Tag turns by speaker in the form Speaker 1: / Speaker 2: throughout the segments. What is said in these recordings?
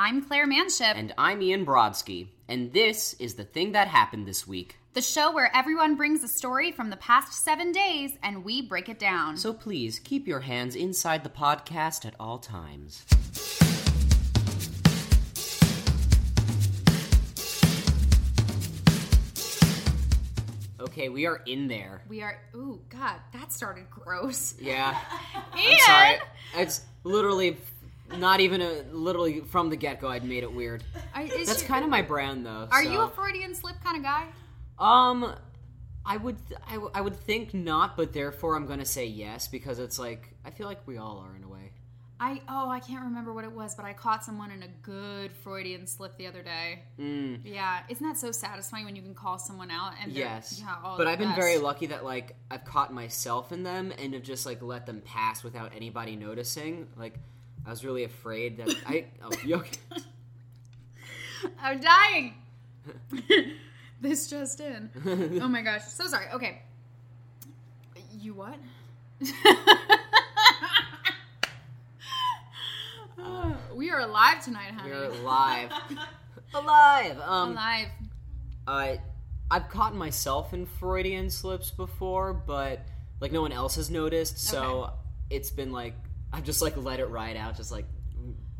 Speaker 1: I'm Claire Manship,
Speaker 2: And I'm Ian Brodsky, and this is the thing that happened this week.
Speaker 1: the show where everyone brings a story from the past seven days and we break it down.
Speaker 2: So please keep your hands inside the podcast at all times. Okay, we are in there.
Speaker 1: we are, ooh, God, that started gross.
Speaker 2: Yeah.
Speaker 1: Ian!
Speaker 2: I'm sorry. It's literally not even a literally from the get go. I'd made it weird.
Speaker 1: Are,
Speaker 2: That's
Speaker 1: your-
Speaker 2: kind of my brand, though.
Speaker 1: Are
Speaker 2: so-
Speaker 1: you a Freudian slip kind of guy?
Speaker 2: Um, I would, I, w- I would think not, but therefore I'm gonna say yes because it's like I feel like we all are in a way.
Speaker 1: I oh I can't remember what it was, but I caught someone in a good Freudian slip the other day.
Speaker 2: Mm,
Speaker 1: Yeah, isn't that so satisfying when you can call someone out and
Speaker 2: yes,
Speaker 1: yeah,
Speaker 2: but I've been very lucky that like I've caught myself in them and have just like let them pass without anybody noticing. Like I was really afraid that I. Oh, you okay?
Speaker 1: I'm dying. this just in. Oh my gosh, so sorry. Okay, you what? Oh, we are alive tonight, honey.
Speaker 2: We're live, alive. Um,
Speaker 1: alive.
Speaker 2: I I've caught myself in Freudian slips before, but like no one else has noticed. So
Speaker 1: Okay.
Speaker 2: it's been like I've just like let it ride out, just like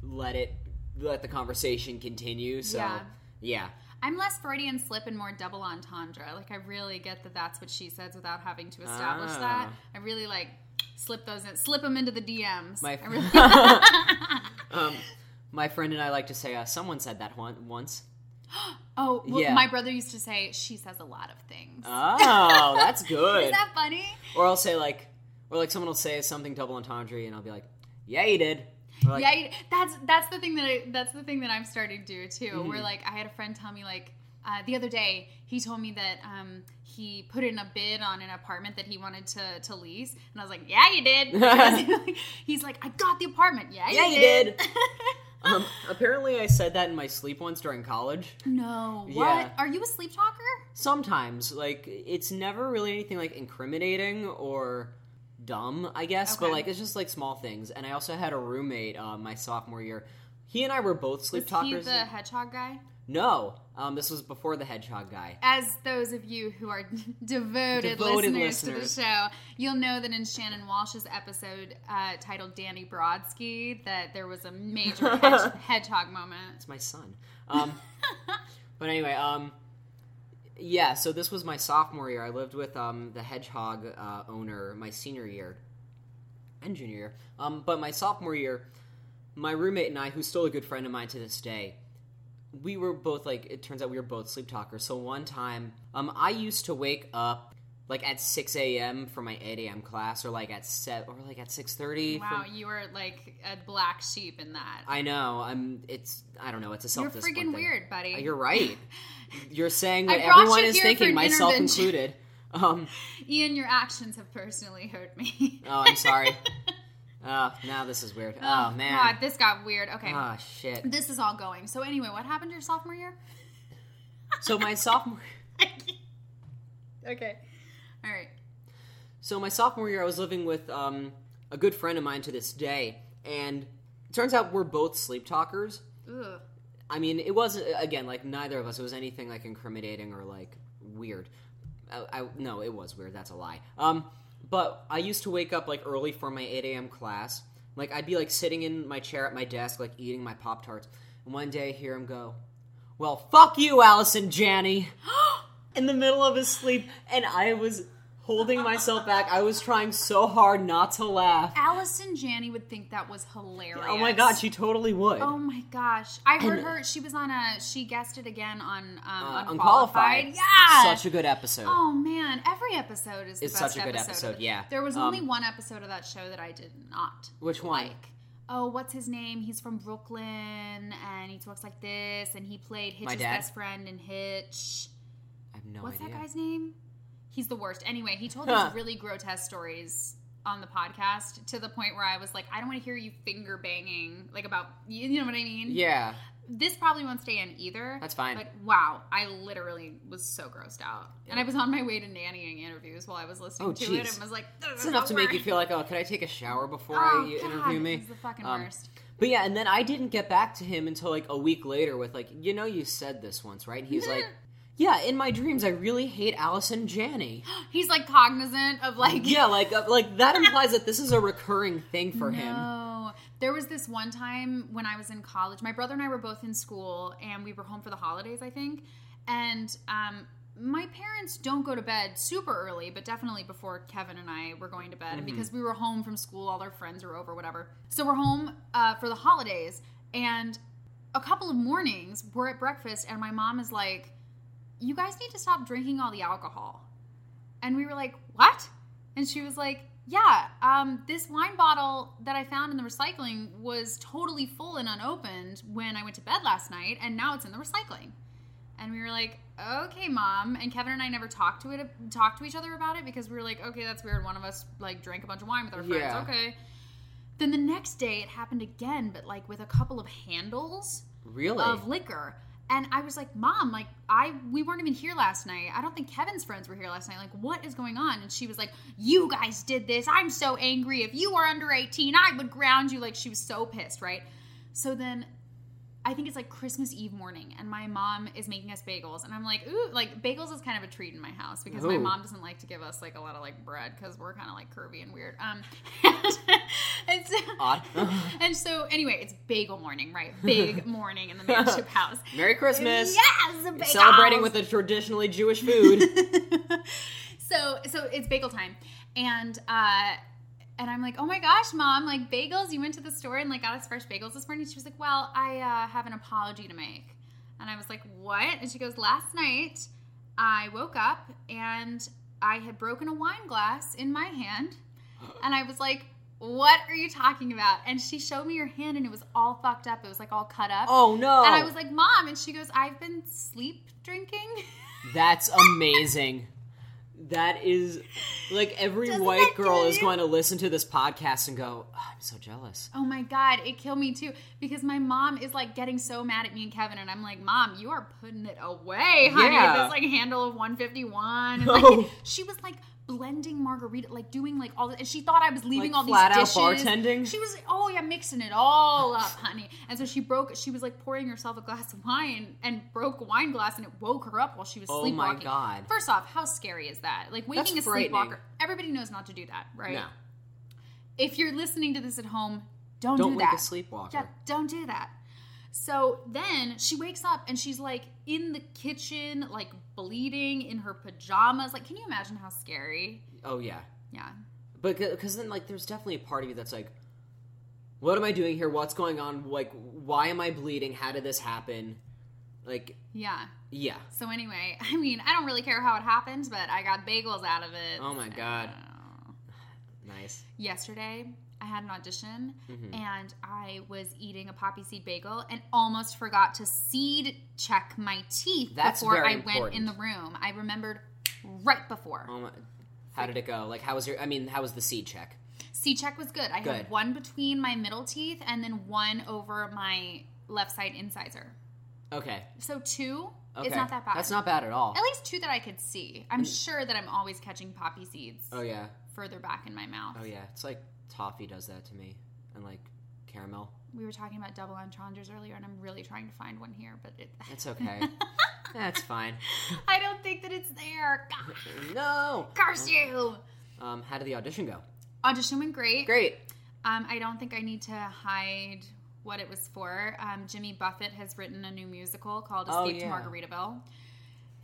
Speaker 2: let it let the conversation continue. So
Speaker 1: Yeah.
Speaker 2: yeah.
Speaker 1: I'm less Freudian slip and more double entendre. Like I really get that that's what she says without having to establish
Speaker 2: Ah.
Speaker 1: that. I really like slip those in, slip them into the DMs.
Speaker 2: My-
Speaker 1: I really,
Speaker 2: Um, my friend and I like to say uh, someone said that one once.
Speaker 1: oh, well,
Speaker 2: Yeah.
Speaker 1: my brother used to say she says a lot of things.
Speaker 2: Oh, that's good.
Speaker 1: Is that funny?
Speaker 2: or I'll say like, or like someone will say something double entendre, and I'll be like, "Yeah, you did." Or like,
Speaker 1: yeah, you- that's that's the thing that I, that's the thing that I'm starting to do too.
Speaker 2: Mm-hmm.
Speaker 1: Where like I had a friend tell me like uh, the other day he told me that um, he put in a bid on an apartment that he wanted to to lease, and I was like, yeah, you did. He's like, I got the apartment. Yeah,
Speaker 2: Yeah,
Speaker 1: you
Speaker 2: you
Speaker 1: did.
Speaker 2: Um, apparently, I said that in my sleep once during college.
Speaker 1: no, what?
Speaker 2: Yeah.
Speaker 1: Are you a sleep talker?
Speaker 2: Sometimes, like, it's never really anything like incriminating or dumb, I guess, but like it's just like small things. And I also had a roommate uh, my sophomore year. He and I were both sleep
Speaker 1: Was
Speaker 2: talkers.
Speaker 1: he the hedgehog guy?
Speaker 2: No, um, this was before the hedgehog guy.
Speaker 1: As those of you who are devoted,
Speaker 2: Devoted
Speaker 1: listeners,
Speaker 2: listeners.
Speaker 1: to the show, you'll know that in Shannon Walsh's episode uh, titled Danny Brodsky, that there was a major hedge- hedgehog moment.
Speaker 2: It's my son. Um, but anyway, um, yeah. So this was my sophomore year. I lived with um, the hedgehog uh, owner my senior year and junior year. Um, but my sophomore year, my roommate and I, who's still a good friend of mine to this day, we were both like. It turns out we were both sleep talkers. So one time, um, I used to wake up. Like at six a.m. for my eight a.m. class, or like at set, or like at six thirty.
Speaker 1: Wow, you were like a black sheep in that.
Speaker 2: I know. I'm. It's. I don't know. It's a self.
Speaker 1: You're freaking weird, buddy.
Speaker 2: You're right. You're saying what everyone is thinking, myself included. Um.
Speaker 1: Ian, your actions have personally hurt me.
Speaker 2: Oh, I'm sorry. Oh, now this is weird. Oh, man.
Speaker 1: God, this got weird. Okay.
Speaker 2: Oh shit.
Speaker 1: this is all going. So anyway, what happened your sophomore year?
Speaker 2: So my sophomore.
Speaker 1: okay. All right.
Speaker 2: So my sophomore year, I was living with um a good friend of mine to this day, and it turns out we're both sleep talkers.
Speaker 1: Ugh.
Speaker 2: I mean, it wasn't again like neither of us. It was anything like incriminating or like weird. I, I no, it was weird. That's a lie. Um, but I used to wake up like early for my eight a.m. class. Like I'd be like sitting in my chair at my desk, like eating my pop tarts. And one day, I hear him go, "Well, fuck you, Allison Janney," in the middle of his sleep, and I was holding myself back. I was trying so hard not to laugh.
Speaker 1: Allison Janney would think that was hilarious.
Speaker 2: Oh my god, she totally would.
Speaker 1: Oh my gosh! I heard her. She was on a. She guested again on um,
Speaker 2: Uh,
Speaker 1: Unqualified.
Speaker 2: unqualified.
Speaker 1: Yeah.
Speaker 2: Such a good episode.
Speaker 1: Oh man, every episode is the
Speaker 2: It's
Speaker 1: best
Speaker 2: such a good
Speaker 1: episode.
Speaker 2: episode, yeah.
Speaker 1: There was
Speaker 2: Um,
Speaker 1: only one episode of that show that I did not
Speaker 2: Which one?
Speaker 1: like. Oh, what's his name? He's from Brooklyn and he talks like this and he played Hitch's best friend in Hitch.
Speaker 2: I have no
Speaker 1: What's
Speaker 2: idea.
Speaker 1: What's that guy's name? He's the worst. Anyway, he told
Speaker 2: Huh.
Speaker 1: these really grotesque stories on the podcast to the point where I was like, I don't want to hear you finger banging, like about, you know what I mean?
Speaker 2: Yeah.
Speaker 1: This probably won't stay in either.
Speaker 2: That's fine.
Speaker 1: But wow, I literally was so grossed out. And I was on my way to nannying interviews while I was listening
Speaker 2: Oh,
Speaker 1: to
Speaker 2: jeez.
Speaker 1: it and was like,
Speaker 2: It's enough to make you feel like, oh, could I take a shower before
Speaker 1: Oh,
Speaker 2: you interview me?
Speaker 1: It's the fucking
Speaker 2: Um,
Speaker 1: worst.
Speaker 2: But yeah, and then I didn't get back to him until like a week later with like, you know, you said this once, right? And he was like, yeah, in my dreams, I really hate Allison Janney.
Speaker 1: He's like cognizant of like
Speaker 2: yeah, like uh, like that implies that this is a recurring thing for him.
Speaker 1: No. There was this one time when I was in college. My brother and I were both in school, and we were home for the holidays, I think. And um, my parents don't go to bed super early, but definitely before Kevin and I were going to bed. And because we were home from school, all our friends were over, whatever. So we're home uh, for the holidays, and a couple of mornings we're at breakfast, and my mom is like, "You guys need to stop drinking all the alcohol." And we were like, "What?" And she was like, "Yeah, um, this wine bottle that I found in the recycling was totally full and unopened when I went to bed last night, and now it's in the recycling." And we were like, "Okay, mom." And Kevin and I never talked to it, talked to each other about it because we were like, "Okay, that's weird. One of us like drank a bunch of wine with our friends.
Speaker 2: Yeah.
Speaker 1: Okay." Then the next day, it happened again, but like with a couple of handles
Speaker 2: Really?
Speaker 1: of liquor. And I was like, "Mom, like I we weren't even here last night. I don't think Kevin's friends were here last night. Like what is going on?" And she was like, "You guys did this. I'm so angry. If you were under 18, I would ground you." Like she was so pissed, right? So then I think it's like Christmas Eve morning, and my mom is making us bagels, and I'm like, ooh, like bagels is kind of a treat in my house because my mom doesn't like to give us like a lot of like bread because we're kind of like curvy and weird. Um, and so,
Speaker 2: Odd.
Speaker 1: and so anyway, it's bagel morning, right? Big morning in the manship house.
Speaker 2: Merry Christmas.
Speaker 1: Yes.
Speaker 2: Celebrating with a traditionally Jewish food.
Speaker 1: so so it's bagel time and uh and I'm like, oh my gosh, mom, like bagels. You went to the store and like got us fresh bagels this morning. She was like, well, I uh, have an apology to make. And I was like, what? And she goes, last night I woke up and I had broken a wine glass in my hand. And I was like, what are you talking about? And she showed me her hand and it was all fucked up. It was like all cut up.
Speaker 2: oh no.
Speaker 1: And I was like, mom. And she goes, I've been sleep drinking.
Speaker 2: That's amazing. That is like every
Speaker 1: Doesn't
Speaker 2: white girl is going to listen to this podcast and go, oh, I'm so jealous.
Speaker 1: Oh my god, it killed me too because my mom is like getting so mad at me and Kevin, and I'm like, Mom, you are putting it away, honey.
Speaker 2: Yeah.
Speaker 1: This like handle of 151, and like oh. she was like blending margarita, like doing like all this, and she thought I was leaving
Speaker 2: Like
Speaker 1: all
Speaker 2: flat out
Speaker 1: these dishes.
Speaker 2: bartending?
Speaker 1: She was, oh yeah, mixing it all up, honey. And so she broke. She was like pouring herself a glass of wine and broke a wine glass, and it woke her up while she was
Speaker 2: Oh my
Speaker 1: sleepwalking.
Speaker 2: God.
Speaker 1: First off, how scary is that? Like waking
Speaker 2: That's
Speaker 1: a sleepwalker. Everybody knows not to do that, right?
Speaker 2: No.
Speaker 1: if you're listening to this at home, don't,
Speaker 2: Don't
Speaker 1: do
Speaker 2: wake
Speaker 1: that.
Speaker 2: a sleepwalker.
Speaker 1: Yeah, don't do that. So then she wakes up and she's like in the kitchen, like bleeding in her pajamas. Like, can you imagine how scary?
Speaker 2: Oh yeah.
Speaker 1: Yeah.
Speaker 2: But because then like there's definitely a part of you that's like, what am I doing here? What's going on? Like, why am I bleeding? How did this happen? Like,
Speaker 1: Yeah.
Speaker 2: yeah.
Speaker 1: So anyway, I mean, I don't really care how it happened, but I got bagels out of it.
Speaker 2: Oh my God. Nice.
Speaker 1: Yesterday, I had an audition
Speaker 2: Mm-hmm.
Speaker 1: and I was eating a poppy seed bagel and almost forgot to seed check my teeth
Speaker 2: That's
Speaker 1: before I went in the room. I remembered right before.
Speaker 2: My. How did it go? Like, how was your? I mean, how was the seed check?
Speaker 1: Seed check was good. I
Speaker 2: Good.
Speaker 1: had one between my middle teeth and then one over my left side incisor.
Speaker 2: Okay.
Speaker 1: So two
Speaker 2: Okay.
Speaker 1: is not that bad.
Speaker 2: That's not bad at all.
Speaker 1: At least two that I could see. I'm sure that I'm always catching poppy seeds
Speaker 2: Oh yeah.
Speaker 1: further back in my mouth.
Speaker 2: Oh yeah. It's like toffee does that to me, and like caramel.
Speaker 1: We were talking about double entendres earlier, and I'm really trying to find one here, but it,
Speaker 2: That's okay. That's fine.
Speaker 1: I don't think that it's there. God,
Speaker 2: No.
Speaker 1: curse you!
Speaker 2: Um, how did the audition go?
Speaker 1: Audition went great.
Speaker 2: Great.
Speaker 1: Um, I don't think I need to hide what it was for. Um, Jimmy Buffett has written a new musical called
Speaker 2: Oh,
Speaker 1: Escape to
Speaker 2: yeah.
Speaker 1: Margaritaville.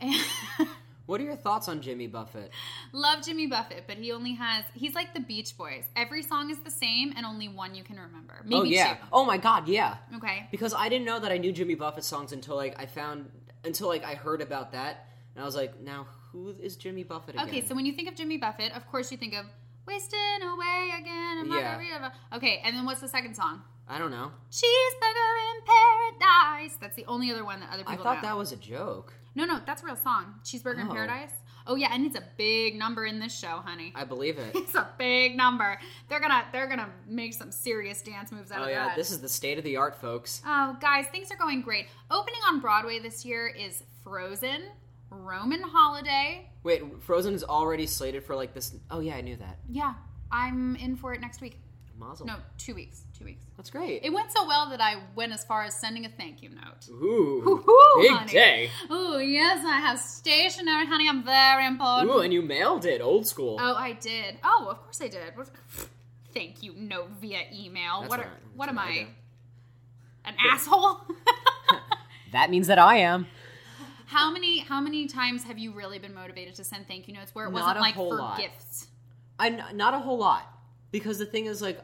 Speaker 1: And
Speaker 2: What are your thoughts on Jimmy Buffett?
Speaker 1: love Jimmy Buffett, but he only has he's like the Beach Boys. Every song is the same and only one you can remember. Oh, Maybe
Speaker 2: oh yeah. Oh my God, yeah.
Speaker 1: Okay.
Speaker 2: Because I didn't know that I knew Jimmy Buffett songs until like I found until like I heard about that, and I was like, now who is Jimmy Buffett again?
Speaker 1: Okay, so when you think of Jimmy Buffett, of course you think of Wasting Away Again in
Speaker 2: Yeah.
Speaker 1: Margaritaville. Okay, and then what's the second song?
Speaker 2: I don't know.
Speaker 1: Cheeseburger in Paradise. That's the only other one that other people.
Speaker 2: I thought
Speaker 1: know.
Speaker 2: that was a joke.
Speaker 1: No, no, that's a real song. Cheeseburger in
Speaker 2: Oh.
Speaker 1: Paradise. Oh yeah, and it's a big number in this show, honey.
Speaker 2: I believe it.
Speaker 1: It's a big number. They're gonna they're gonna make some serious dance moves out
Speaker 2: oh
Speaker 1: of
Speaker 2: yeah,
Speaker 1: that.
Speaker 2: Oh yeah, this is the state of the art, folks.
Speaker 1: Oh, guys, things are going great. Opening on Broadway this year is Frozen, Roman Holiday.
Speaker 2: Wait, Frozen is already slated for like this. Oh yeah, I knew that.
Speaker 1: Yeah, I'm in for it next week.
Speaker 2: Mazel.
Speaker 1: No, two weeks. Two weeks.
Speaker 2: That's great.
Speaker 1: It went so well that I went as far as sending a thank you note.
Speaker 2: Ooh,
Speaker 1: Woo-hoo,
Speaker 2: big
Speaker 1: honey.
Speaker 2: day.
Speaker 1: Oh yes, I have stationery, honey. I'm very important.
Speaker 2: Ooh, and you mailed it, old school.
Speaker 1: Oh, I did. Oh, of course I did. Thank you note via email.
Speaker 2: That's
Speaker 1: what? Are, what am
Speaker 2: I
Speaker 1: I? An asshole?
Speaker 2: that means that I am.
Speaker 1: How many? How many times have you really been motivated to send thank you notes where it
Speaker 2: Not
Speaker 1: wasn't
Speaker 2: a
Speaker 1: like
Speaker 2: whole
Speaker 1: for
Speaker 2: lot.
Speaker 1: gifts?
Speaker 2: I not a whole lot because the thing is like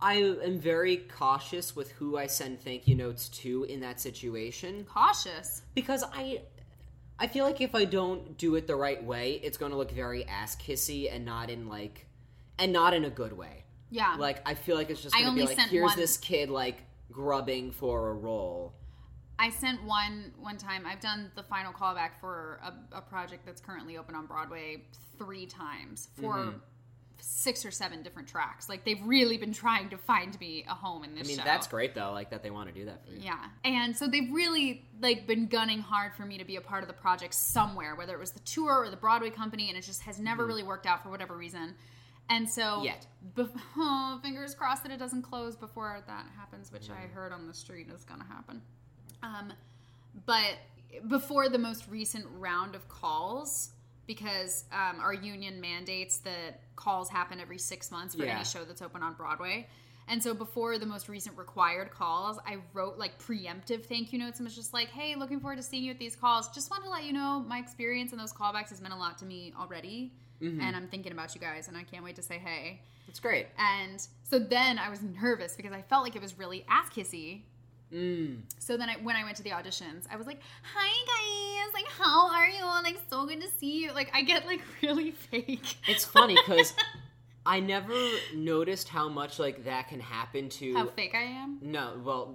Speaker 2: I am very cautious with who I send thank you notes to in that situation
Speaker 1: Cautious.
Speaker 2: because I I feel like if I don't do it the right way, it's going to look very ass kissy and not in like and not in a good way.
Speaker 1: Yeah.
Speaker 2: Like I feel like it's just going to be like here's
Speaker 1: one-
Speaker 2: this kid like grubbing for a role.
Speaker 1: I sent one one time. I've done the final callback for a, a project that's currently open on Broadway three times for
Speaker 2: Mm-hmm.
Speaker 1: six or seven different tracks. Like they've really been trying to find me a home in this
Speaker 2: I mean,
Speaker 1: show.
Speaker 2: that's great though, like that they want to do that for you.
Speaker 1: Yeah. And so they've really like been gunning hard for me to be a part of the project somewhere, whether it was the tour or the Broadway company, and it just has never really worked out for whatever reason. And so
Speaker 2: Mm-hmm. Yet.
Speaker 1: bef- oh, fingers crossed that it doesn't close before that happens, which I heard on the street is going to happen. Um, but before the most recent round of calls, because um, our union mandates that calls happen every six months for
Speaker 2: Yeah.
Speaker 1: any show that's open on Broadway. And so before the most recent required calls, I wrote like preemptive thank you notes and was just like, hey, looking forward to seeing you at these calls. Just want to let you know my experience in those callbacks has meant a lot to me already. And I'm thinking about you guys and I can't wait to say hey.
Speaker 2: It's great.
Speaker 1: And so then I was nervous because I felt like it was really ass kissy.
Speaker 2: Mm.
Speaker 1: So then I, when I went to the auditions, I was like, "Hi guys, like how are you? Like so good to see you." Like I get like really fake.
Speaker 2: It's funny because I never noticed how much like that can happen to.
Speaker 1: how fake I am.
Speaker 2: No, well,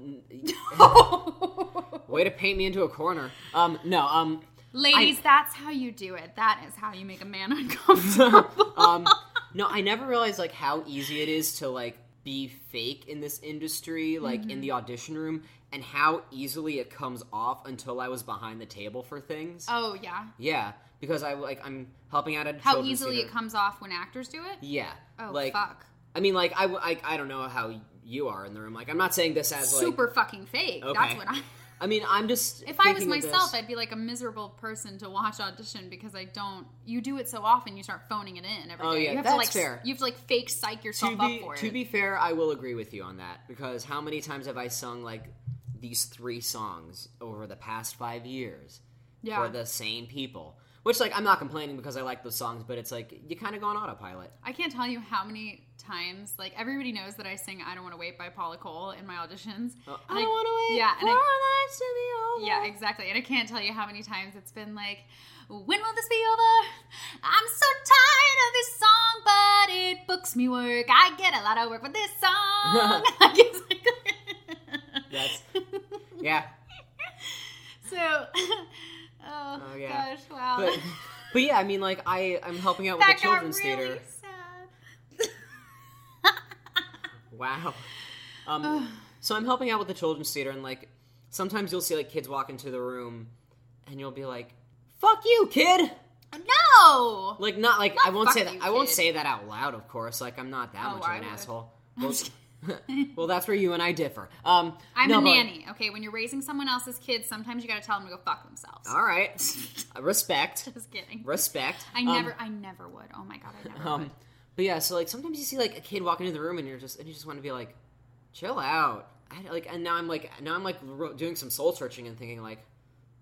Speaker 2: way to paint me into a corner. Um, no, um,
Speaker 1: Ladies, that's how you do it. That is how you make a man uncomfortable.
Speaker 2: um, no, I never realized like how easy it is to like be fake in this industry, like in the mm-hmm. audition room, and how easily it comes off until I was behind the table for things.
Speaker 1: oh yeah.
Speaker 2: Yeah, because I like I'm helping out at a
Speaker 1: How easily
Speaker 2: theater.
Speaker 1: it comes off when actors do it?
Speaker 2: Yeah,
Speaker 1: Oh
Speaker 2: like
Speaker 1: fuck.
Speaker 2: I mean, like I, I I don't know how you are in the room. Like I'm not saying this as like
Speaker 1: Super fucking fake. That's
Speaker 2: Okay.
Speaker 1: what I
Speaker 2: I mean, I'm just
Speaker 1: If I was myself, I'd be like a miserable person to watch audition because I don't. You do it so often, you start phoning it in every oh, day.
Speaker 2: Oh, yeah,
Speaker 1: you have
Speaker 2: that's
Speaker 1: to like
Speaker 2: fair.
Speaker 1: you have to like fake psych yourself
Speaker 2: to be
Speaker 1: up for
Speaker 2: to
Speaker 1: it.
Speaker 2: To be fair, I will agree with you on that because how many times have I sung like these three songs over the past five years
Speaker 1: yeah,
Speaker 2: for the same people? Which like I'm not complaining because I like those songs, but it's like you kind of go on autopilot.
Speaker 1: I can't tell you how many times like everybody knows that I sing "I Don't Want to Wait" by Paula Cole in my auditions.
Speaker 2: Oh.
Speaker 1: And
Speaker 2: I don't want to wait
Speaker 1: Yeah,
Speaker 2: for
Speaker 1: and I,
Speaker 2: our lives to be over.
Speaker 1: yeah, exactly. And I can't tell you how many times it's been like, "When will this be over?" I'm so tired of this song, but it books me work. I get a lot of work with this song.
Speaker 2: That's yeah.
Speaker 1: So, oh,
Speaker 2: Oh, yeah.
Speaker 1: gosh, wow.
Speaker 2: But but yeah, I mean like I I'm helping out with
Speaker 1: that
Speaker 2: the
Speaker 1: got
Speaker 2: children's
Speaker 1: really
Speaker 2: theater.
Speaker 1: sad.
Speaker 2: Wow. Um, so I'm helping out with the children's theater, and like sometimes you'll see like kids walk into the room, and you'll be like, "Fuck you, kid!"
Speaker 1: no.
Speaker 2: Like not like
Speaker 1: Not
Speaker 2: I won't say that.
Speaker 1: you,
Speaker 2: I won't
Speaker 1: kid.
Speaker 2: say that out loud, of course. Like I'm not that
Speaker 1: Oh,
Speaker 2: much of an asshole. Well, well, that's where you and I differ. Um,
Speaker 1: I'm
Speaker 2: no,
Speaker 1: a nanny. Okay, when you're raising someone else's kids, sometimes you got to tell them to go fuck themselves.
Speaker 2: All right, respect,
Speaker 1: Just kidding.
Speaker 2: respect.
Speaker 1: I
Speaker 2: Um,
Speaker 1: never, I never would. Oh my god, I never
Speaker 2: Um,
Speaker 1: would.
Speaker 2: But yeah, so like sometimes you see like a kid walking into the room and you're just and you just want to be like, chill out. I, like and now I'm like now I'm like ro- doing some soul searching and thinking like,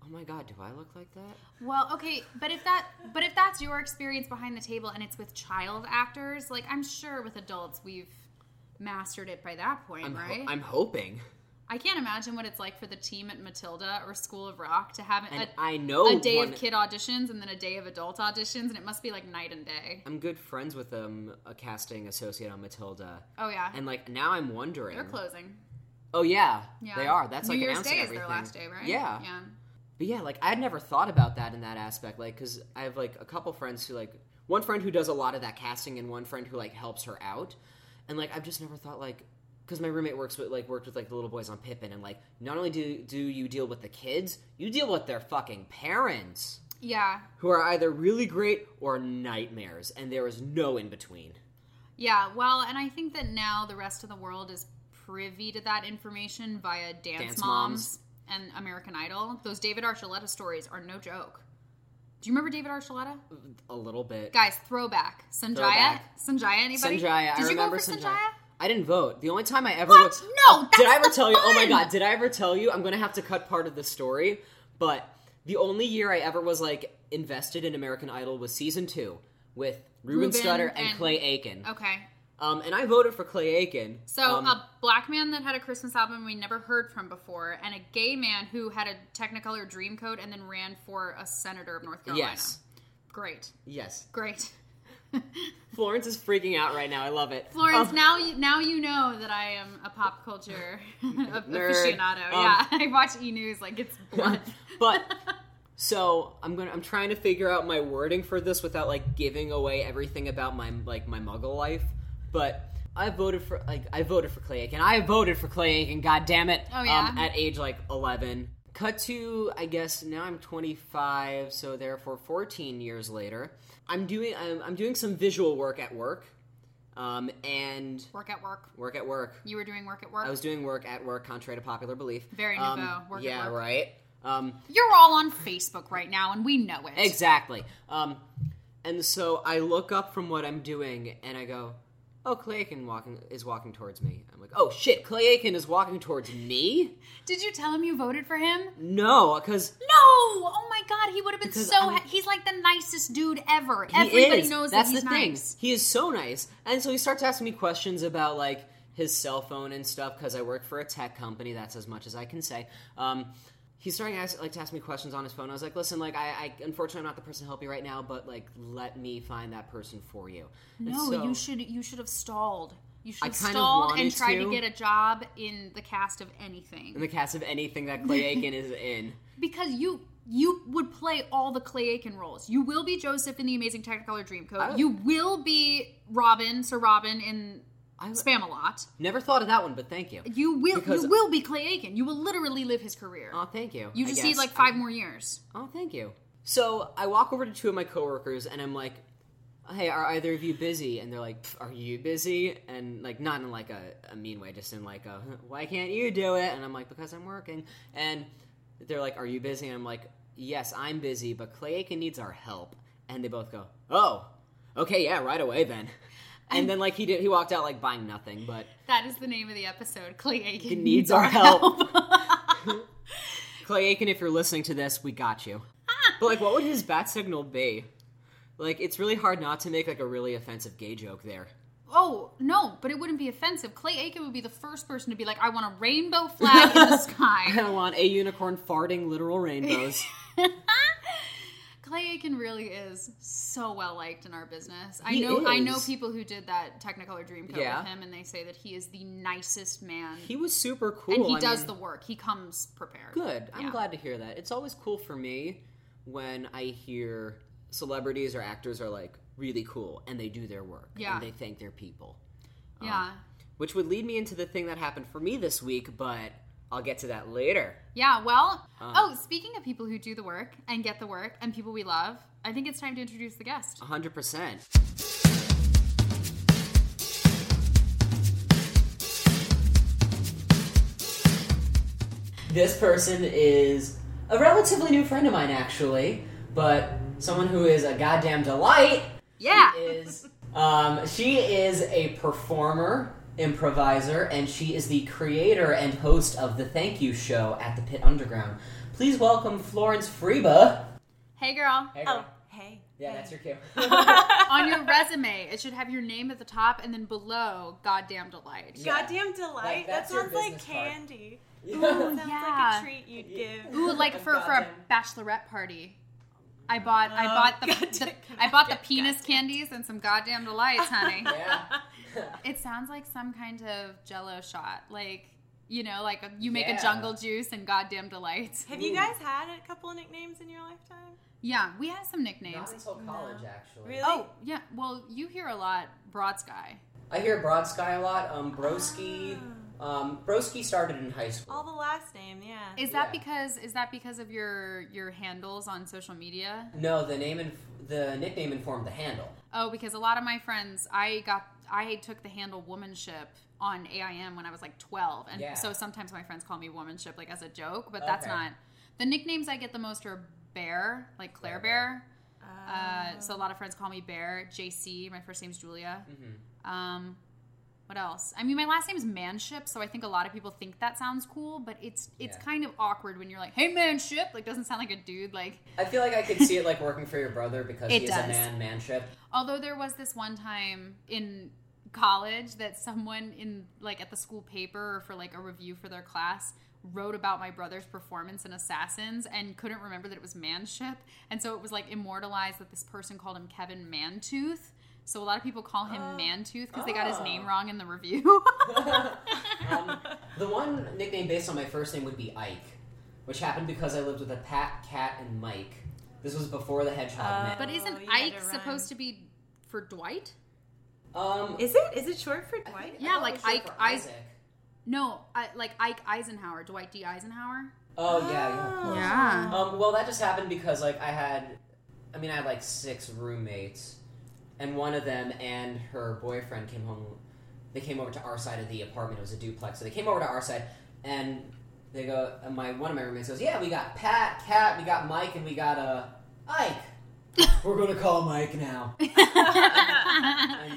Speaker 2: oh my god, do I look like that?
Speaker 1: Well, okay, but if that, but if that's your experience behind the table and it's with child actors, like I'm sure with adults we've mastered it by that point,
Speaker 2: I'm ho-
Speaker 1: right?
Speaker 2: I'm hoping,
Speaker 1: I can't imagine what it's like for the team at Matilda or School of Rock to have
Speaker 2: and
Speaker 1: a,
Speaker 2: I know
Speaker 1: a day
Speaker 2: one-
Speaker 1: of kid auditions and then a day of adult auditions, and it must be like night and day.
Speaker 2: I'm good friends with um, a casting associate on Matilda,
Speaker 1: Oh yeah,
Speaker 2: and like now I'm wondering.
Speaker 1: they're closing.
Speaker 2: Oh yeah,
Speaker 1: Yeah,
Speaker 2: they are. That's
Speaker 1: New
Speaker 2: like
Speaker 1: Year's
Speaker 2: announcing
Speaker 1: Day is
Speaker 2: everything.
Speaker 1: their last day, right?
Speaker 2: Yeah.
Speaker 1: yeah.
Speaker 2: But yeah, like I had never thought about that in that aspect, like because I have like a couple friends who like one friend who does a lot of that casting and one friend who like helps her out, and like I've just never thought like because my roommate works with like worked with like the little boys on Pippin, and like not only do do you deal with the kids, you deal with their fucking parents
Speaker 1: Yeah.
Speaker 2: who are either really great or nightmares, and there is no in between.
Speaker 1: Yeah, well, and I think that now the rest of the world is privy to that information via Dance,
Speaker 2: Dance
Speaker 1: Moms,
Speaker 2: Moms.
Speaker 1: and American Idol. Those David Archuleta stories are no joke. Do you remember David Archuleta?
Speaker 2: A little bit.
Speaker 1: Guys, throwback. Sanjaya?
Speaker 2: Throwback.
Speaker 1: Sanjaya, anybody?
Speaker 2: Sanjaya.
Speaker 1: Did
Speaker 2: I
Speaker 1: you
Speaker 2: remember
Speaker 1: go for
Speaker 2: Sanjaya.
Speaker 1: Sanjaya?
Speaker 2: I didn't vote. The only time I ever
Speaker 1: What?
Speaker 2: was-
Speaker 1: No,
Speaker 2: did I ever tell you? Oh my god, did I ever tell you? I'm gonna have to cut part of the story. But the only year I ever was like invested in American Idol was season two with Ruben,
Speaker 1: Ruben
Speaker 2: Studdard and,
Speaker 1: and-
Speaker 2: Clay Aiken.
Speaker 1: Okay.
Speaker 2: Um, and I voted for Clay Aiken.
Speaker 1: So,
Speaker 2: um,
Speaker 1: a black man that had a Christmas album we never heard from before, and a gay man who had a Technicolor Dreamcoat and then ran for a senator of North Carolina.
Speaker 2: yes,
Speaker 1: Great.
Speaker 2: yes.
Speaker 1: Great.
Speaker 2: Florence is freaking out right now. I love it.
Speaker 1: Florence,
Speaker 2: Um,
Speaker 1: now you now you know that I am a pop culture aficionado.
Speaker 2: Um,
Speaker 1: yeah, I watch E News like it's blood.
Speaker 2: but so I'm gonna I'm trying to figure out my wording for this without like giving away everything about my like my muggle life. But I voted for like I voted for Clay Aiken. I voted for Clay Aiken. God damn it!
Speaker 1: Oh, yeah?
Speaker 2: Um, at age like 11. Cut to I guess now I'm 25, so therefore 14 years later, I'm doing I'm, I'm doing some visual work at work, um, and
Speaker 1: work at work.
Speaker 2: work at work.
Speaker 1: You were doing work at work.
Speaker 2: I was doing work at work, contrary to popular belief.
Speaker 1: Very
Speaker 2: um,
Speaker 1: nouveau, work at
Speaker 2: yeah,
Speaker 1: work.
Speaker 2: right. Um,
Speaker 1: You're all on Facebook right now, and we know it.
Speaker 2: Exactly. Um, and so I look up from what I'm doing and I go, "Oh, Clay Aiken walking is walking towards me." I'm like, "Oh shit, Clay Aiken is walking towards me?"
Speaker 1: Did you tell him you voted for him?
Speaker 2: No, because
Speaker 1: No! Oh my god, he would have been so.
Speaker 2: I'm-
Speaker 1: he's like the nicest dude ever.
Speaker 2: he
Speaker 1: Everybody
Speaker 2: is.
Speaker 1: knows
Speaker 2: That's
Speaker 1: that he's
Speaker 2: the thing.
Speaker 1: nice.
Speaker 2: He is so nice, and so he starts asking me questions about like his cell phone and stuff because I work for a tech company. That's as much as I can say. Um, he's starting to ask, like to ask me questions on his phone. I was like, "Listen, like I, I unfortunately I'm not the person to help you right now, but like let me find that person for you." And
Speaker 1: No,
Speaker 2: so-
Speaker 1: you should you should have stalled. You should have stalled and tried to.
Speaker 2: to.
Speaker 1: get a job in the cast of anything.
Speaker 2: in the cast of anything that Clay Aiken is in.
Speaker 1: because you you would play all the Clay Aiken roles. You will be Joseph in the Amazing Technicolor Dreamcoat. You will be Robin, Sir Robin in
Speaker 2: I
Speaker 1: Spamalot.
Speaker 2: never thought of that one, but thank you.
Speaker 1: You will
Speaker 2: Because-
Speaker 1: you will be Clay Aiken. You will literally live his career.
Speaker 2: Oh, thank you.
Speaker 1: you just need like five more years.
Speaker 2: Oh, thank you. So I walk over to two of my coworkers and I'm like, "Hey, are either of you busy?" And they're like, "Are you busy?" And like not in like a, a mean way, just in like a, "Why can't you do it?" And I'm like, "Because I'm working." And they're like, "Are you busy?" And I'm like, "Yes, I'm busy, but Clay Aiken needs our help." And they both go, "Oh, okay, yeah, right away then." And then like he did, he walked out like buying nothing, but
Speaker 1: That is the name of the episode. Clay Aiken He
Speaker 2: needs our help. Clay Aiken, if you're listening to this, we got you. But like, what would his bat signal be? Like, it's really hard not to make like a really offensive gay joke there.
Speaker 1: oh no, but it wouldn't be offensive. Clay Aiken would be the first person to be like, "I want a rainbow flag in the sky.
Speaker 2: I want a unicorn farting literal rainbows.
Speaker 1: Clay Aiken really is so well liked in our business. I
Speaker 2: He
Speaker 1: know I know people who did that Technicolor Dreamcoat
Speaker 2: Yeah.
Speaker 1: with him, and they say that he is the nicest man.
Speaker 2: he was super cool.
Speaker 1: and he
Speaker 2: I
Speaker 1: does
Speaker 2: mean,
Speaker 1: the work. He comes prepared.
Speaker 2: good. I'm
Speaker 1: Yeah.
Speaker 2: glad to hear that. It's always cool for me when I hear celebrities or actors are like really cool and they do their work
Speaker 1: Yeah.
Speaker 2: and they thank their people.
Speaker 1: Yeah.
Speaker 2: Um, which would lead me into the thing that happened for me this week, but I'll get to that later.
Speaker 1: Yeah, well,
Speaker 2: Um,
Speaker 1: oh, speaking of people who do the work and get the work and people we love, I think it's time to introduce the guest.
Speaker 2: 100%. This person is a relatively new friend of mine, actually, but someone who is a goddamn delight.
Speaker 1: Yeah.
Speaker 2: She is, um, she is a performer, improviser, and she is the creator and host of the Thank You Show at the Pit Underground. Please welcome Florence Freeba.
Speaker 1: Hey, girl.
Speaker 2: Hey,
Speaker 3: Oh, hey.
Speaker 2: Yeah,
Speaker 3: hey.
Speaker 2: that's your cue.
Speaker 1: On your resume, it should have your name at the top and then below, Goddamn Delight.
Speaker 2: Yeah.
Speaker 3: Goddamn delight.
Speaker 2: Like,
Speaker 3: that sounds like
Speaker 2: business card.
Speaker 3: candy.
Speaker 1: Ooh,
Speaker 3: That sounds
Speaker 1: yeah.
Speaker 3: like a treat you'd give.
Speaker 1: Ooh, like for, for a bachelorette party. I bought I
Speaker 3: Oh,
Speaker 1: bought the,
Speaker 3: goddamn,
Speaker 1: the I bought the penis candies and some goddamn delights, honey.
Speaker 2: Yeah.
Speaker 1: It sounds like some kind of jello shot. Like, you know, like a, you make
Speaker 2: Yeah.
Speaker 1: a jungle juice and goddamn delights.
Speaker 3: Have you guys had a couple of nicknames in your lifetime?
Speaker 1: Yeah, we have some nicknames.
Speaker 2: Not until college, actually.
Speaker 3: Really?
Speaker 1: Oh, yeah. Well, you hear a lot Broad Sky.
Speaker 2: I hear Broad Sky a lot. Um, Broski. Um, Broski started in high school.
Speaker 3: All the last name, yeah.
Speaker 1: Is that
Speaker 2: Yeah.
Speaker 1: because is that because of your your handles on social media?
Speaker 2: No, the name and the nickname informed the handle.
Speaker 1: Oh, because a lot of my friends, I got I took the handle womanship on AIM when I was like 12, and
Speaker 2: Yeah.
Speaker 1: so sometimes my friends call me womanship like as a joke, but that's
Speaker 2: Okay.
Speaker 1: not the nicknames I get the most are Bear, like Claire Bear. Uh, so a lot of friends call me Bear. JC, my first name's Julia.
Speaker 2: Mhm.
Speaker 1: Um, what else? I mean, my last name is Manship, so I think a lot of people think that sounds cool, but it's it's
Speaker 2: Yeah.
Speaker 1: kind of awkward when you're like, "Hey, Manship," like doesn't sound like a dude. Like,
Speaker 2: I feel like I could see it like working for your brother because he's
Speaker 1: does.
Speaker 2: a man manship.
Speaker 1: although there was this one time in college that someone in like at the school paper or for like a review for their class wrote about my brother's performance in Assassins and couldn't remember that it was Manship, and so it was like immortalized that this person called him Kevin Mantooth. So a lot of people call him
Speaker 3: Oh.
Speaker 1: Mantooth because they got his
Speaker 2: Oh.
Speaker 1: name wrong in the review.
Speaker 2: um, the one nickname based on my first name would be Ike, which happened because I lived with a Pat, Cat, and Mike. This was before the hedgehog
Speaker 3: Uh,
Speaker 2: met.
Speaker 1: But isn't Ike
Speaker 3: to
Speaker 1: supposed to be for Dwight?
Speaker 2: um,
Speaker 3: Is it? Is it short for Dwight?
Speaker 2: think-
Speaker 1: Yeah, like
Speaker 2: it was short
Speaker 1: Ike-
Speaker 2: for
Speaker 1: I-
Speaker 2: Isaac.
Speaker 1: No, I, like Ike Eisenhower, Dwight D. Eisenhower.
Speaker 2: Oh yeah, yeah.
Speaker 1: Yeah.
Speaker 2: Um, well, that just happened because like I had, I mean, I had like six roommates, and one of them and her boyfriend came home. They came over to our side of the apartment. It was a duplex, so they came over to our side, and they go. And my one of my roommates goes, "Yeah, we got Pat, Cat, we got Mike, and we got uh Ike. We're gonna call Mike now." and